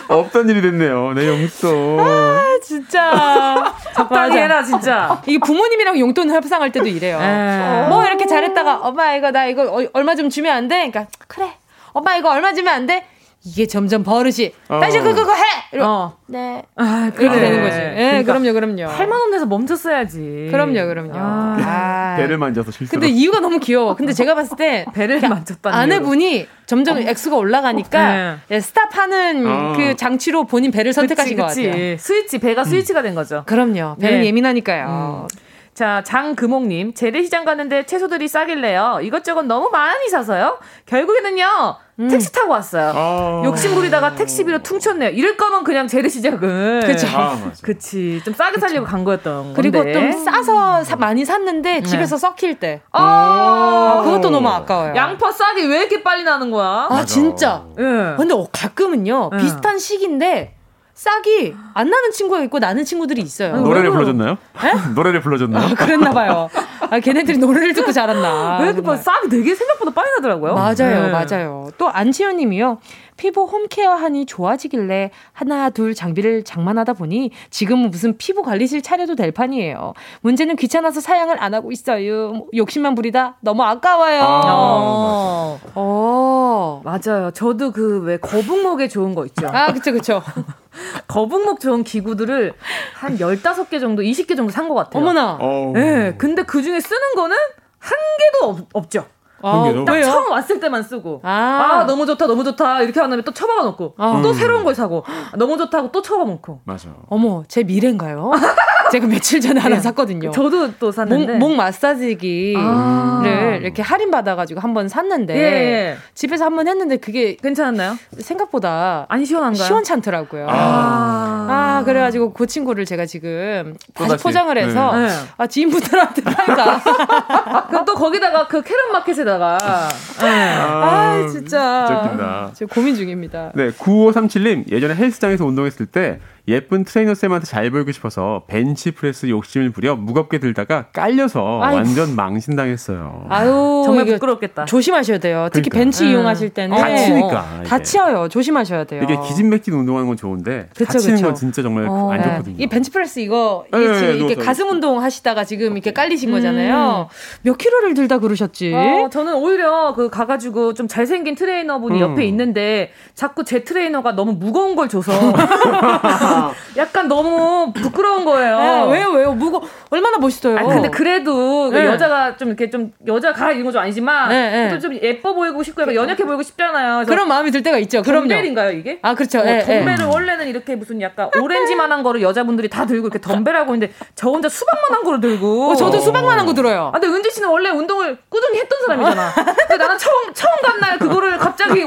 없던 일이 됐네요. 내 용돈. 아, 진짜. 적당히 해라, 진짜. 이게 부모님이랑 용돈 협상할 때도 이래요. 어. 뭐 이렇게 잘했다가, 엄마, 이거, 나 이거 얼마 좀 주면 안 돼? 그러니까, 그래. 엄마, 이거 얼마 주면 안 돼? 이게 점점 버릇이 어. 다시 그거 해. 어. 네. 아, 그렇게 되는 거지. 예, 네, 그러니까 그럼요, 그럼요. 8만 원 내서 멈췄어야지. 그럼요, 그럼요. 아. 아. 배를 만져서 실수. 근데 이유가 너무 귀여워. 근데 제가 봤을 때 배를 그러니까 만졌다. 아내분이 점점 액수가 올라가니까 네. 스탑하는 어. 그 장치로 본인 배를 선택하신 그치, 그치. 것 같아요. 스위치 배가 스위치가 된 거죠. 그럼요. 배는 네. 예민하니까요. 음. 자, 장금옥님, 재래시장 갔는데 채소들이 싸길래요. 이것저것 너무 많이 사서요. 결국에는요, 음. 택시 타고 왔어요. 아~ 욕심 부리다가 택시비로 퉁쳤네요. 이럴 거면 그냥 재래시장은. 그쵸. 아, 그치. 좀 싸게 살려고 간 거였던 그리고 건데. 좀 싸서 사, 많이 샀는데 네. 집에서 썩힐 때. 아~ 그것도 너무 아까워요. 양파 싸게 왜 이렇게 빨리 나는 거야? 아, 맞아. 진짜. 예. 네. 근데 가끔은요, 네. 비슷한 시기인데, 싹이 안 나는 친구가 있고 나는 친구들이 있어요. 노래를 불러줬나요? 네? 노래를 불러줬나요? 아, 그랬나 봐요. 아, 걔네들이 노래를 듣고 자랐나. 왜 이렇게 싹이 되게 생각보다 빨리 나더라고요. 맞아요, 네. 맞아요. 또 안치현 님이요. 피부 홈케어 하니 좋아지길래 하나, 둘 장비를 장만하다 보니 지금은 무슨 피부 관리실 차려도 될 판이에요. 문제는 귀찮아서 사양을 안 하고 있어요. 뭐 욕심만 부리다 너무 아까워요. 아, 어. 어. 맞아요. 저도 그 왜 거북목에 좋은 거 있죠. 아, 그쵸, 그쵸. 거북목 좋은 기구들을 한 15개 정도, 20개 정도 산 것 같아요. 어머나. 예. 네, 근데 그 중에 쓰는 거는 한 개도 없, 없죠. 아, 딱 처음 왔을 때만 쓰고 아. 아. 너무 좋다 너무 좋다 이렇게 한 다음에 또 처박아 놓고 아. 또 음. 새로운 걸 사고 너무 좋다고 또 처박아 놓고 맞아 어머 제 미래인가요? 제가 며칠 전에 하나 네. 샀거든요. 저도 또 샀는데 목, 목 마사지기를 아. 이렇게 할인 받아가지고 한 번 샀는데 예, 예. 집에서 한 번 했는데 그게 괜찮았나요? 생각보다 안 시원한가요? 시원찮더라고요. 아, 아 그래가지고 그 친구를 제가 지금 다시, 다시. 포장을 해서 네. 아 지인분들한테 팔까. 그럼 또 거기다가 그 캐럿 마켓에다 가 네. 아, 진짜. 지금 고민 중입니다. 네, 9537님 예전에 헬스장에서 운동했을 때 예쁜 트레이너 쌤한테 잘 보이고 싶어서 벤치 프레스 욕심을 부려 무겁게 들다가 깔려서 아이고. 완전 망신당했어요. 아유 정말 부끄럽겠다. 조심하셔야 돼요. 특히 그러니까. 벤치 음. 이용하실 때는 다치니까 어, 다치어요. 조심하셔야 돼요. 이게 기진맥진 운동하는 건 좋은데 그쵸, 다치는 그쵸. 건 진짜 정말 어, 안 좋거든요. 네. 이 벤치 프레스 이거 네, 네, 이렇게 가슴 운동 하시다가 지금 이렇게 깔리신 음. 거잖아요. 몇 킬로를 들다 그러셨지? 어, 저는 오히려 그 가가지고 좀 잘생긴 트레이너분이 음. 옆에 있는데 자꾸 제 트레이너가 너무 무거운 걸 줘서 약간 너무 부끄러운 거예요. 네, 왜요, 왜요? 무거 얼마나 멋있어요. 아니, 근데 그래도 그 네. 여자가 좀 이렇게 좀 여자 가 이런 거 좀 아니지만 네, 네. 좀 예뻐 보이고 싶고 약간 연약해 보이고 싶잖아요. 그런 마음이 들 때가 있죠. 그럼 덤벨인가요 이게? 아 그렇죠. 어, 네, 덤벨을 원래는 이렇게 무슨 약간 오렌지만한 거를 여자분들이 다 들고 이렇게 덤벨하고 있는데 저 혼자 수박만한 거를 들고. 어, 저도 수박만한 거 들어요. 아, 근데 은지 씨는 원래 운동을 꾸준히 했던 사람이잖아. 근데 나는 처음 처음 간 날 그거를 갑자기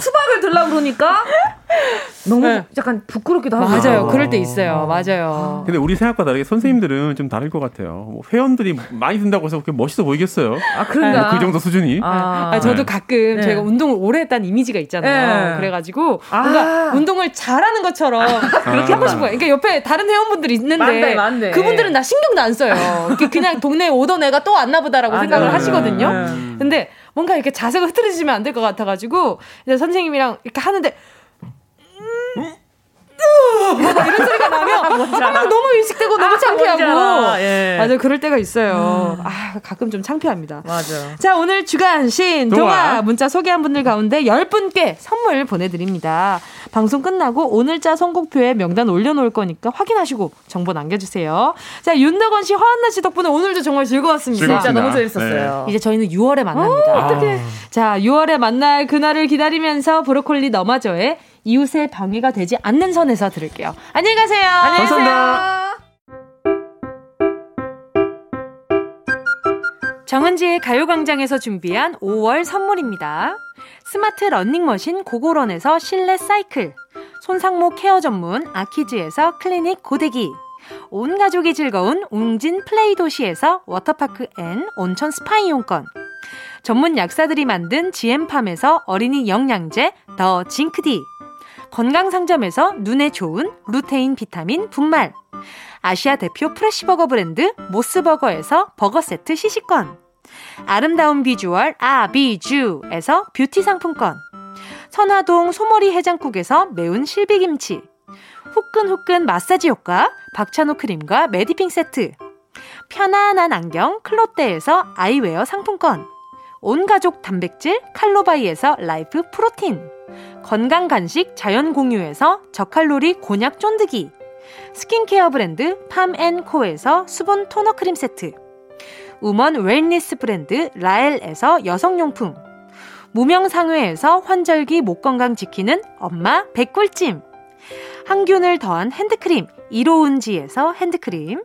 수박을 들라 그러니까 너무 네. 약간 부끄럽기도 하고. 맞아요. 그럴 때 있어요. 맞아요. 근데 우리 생각과 다르게 선생님들은 좀 다를 것 같아요. 뭐 회원들이 많이 든다고 해서 그렇게 멋있어 보이겠어요? 아, 그런가? 뭐그 정도 수준이. 아, 아 저도 네. 가끔 네. 저희가 운동을 오래 했다는 이미지가 있잖아요. 네. 그래가지고 아. 뭔가 운동을 잘하는 것처럼 그렇게 하고 싶어요. 그러니까 옆에 다른 회원분들이 있는데 맞네, 맞네. 그분들은 나 신경도 안 써요. 그냥 동네에 오던 애가 또 왔나 보다라고 생각을 하시거든요. 근데 뭔가 이렇게 자세가 흐트러지면 안 될 것 같아가지고 이제 선생님이랑 이렇게 하는데 이런 소리가 나면 아, 너무 의식되고 너무 아, 창피하고 예. 맞아 그럴 때가 있어요. 음. 아 가끔 좀 창피합니다. 맞아. 자 오늘 주간 신 동화. 문자 소개한 분들 가운데 10분께 선물 보내드립니다. 방송 끝나고 오늘자 선곡표에 명단 올려놓을 거니까 확인하시고 정보 남겨주세요. 자 윤덕원 씨, 화한나 씨 덕분에 오늘도 정말 즐거웠습니다. 즐겁습니다. 진짜 너무 재밌었어요. 네. 이제 저희는 6월에 만납니다. 오, 어떡해. 아. 자 6월에 만날 그날을 기다리면서 브로콜리 너마저의 이웃의 방해가 되지 않는 선에서 들을게요. 안녕히 가세요. 안녕히. 감사합니다. 정은지의 가요광장에서 준비한 5월 선물입니다. 스마트 러닝머신 고고런에서 실내 사이클, 손상모 케어 전문 아키즈에서 클리닉 고데기, 온 가족이 즐거운 웅진 플레이 도시에서 워터파크 and 온천 스파 이용권, 전문 약사들이 만든 지엠팜에서 어린이 영양제 더 징크디, 건강상점에서 눈에 좋은 루테인 비타민 분말. 아시아 대표 프레시버거 브랜드 모스버거에서 버거 세트 시식권. 아름다운 비주얼 아비주에서 뷰티 상품권. 선화동 소머리 해장국에서 매운 실비김치. 후끈후끈 마사지 효과 박찬호 크림과 메디핑 세트. 편안한 안경 클로떼에서 아이웨어 상품권 온가족 단백질 칼로바이에서 라이프 프로틴. 건강 간식 자연 공유에서 저칼로리 곤약 쫀득이. 스킨케어 브랜드 팜앤코에서 수분 토너 크림 세트. 우먼 웰니스 브랜드 라엘에서 여성용품. 무명상회에서 환절기 목 건강 지키는 엄마 배꿀찜. 항균을 더한 핸드크림 이로운지에서 핸드크림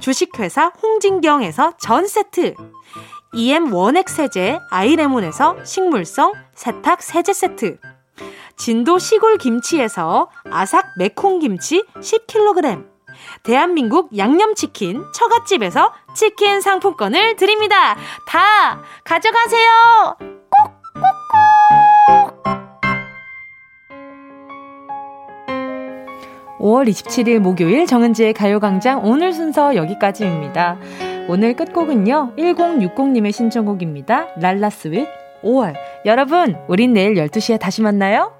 주식회사 홍진경에서 전 세트 EM 원액 세제 아이레몬에서 식물성 세탁 세제 세트 진도 시골 김치에서 아삭 매콩 김치 10kg 대한민국 양념치킨 처갓집에서 치킨 상품권을 드립니다. 다 가져가세요. 꼭꼭꼭 5월 27일 목요일 정은지의 가요광장 오늘 순서 여기까지입니다. 오늘 끝곡은요. 1060님의 신청곡입니다. 랄라스윗 5월. 여러분, 우린 내일 12시에 다시 만나요.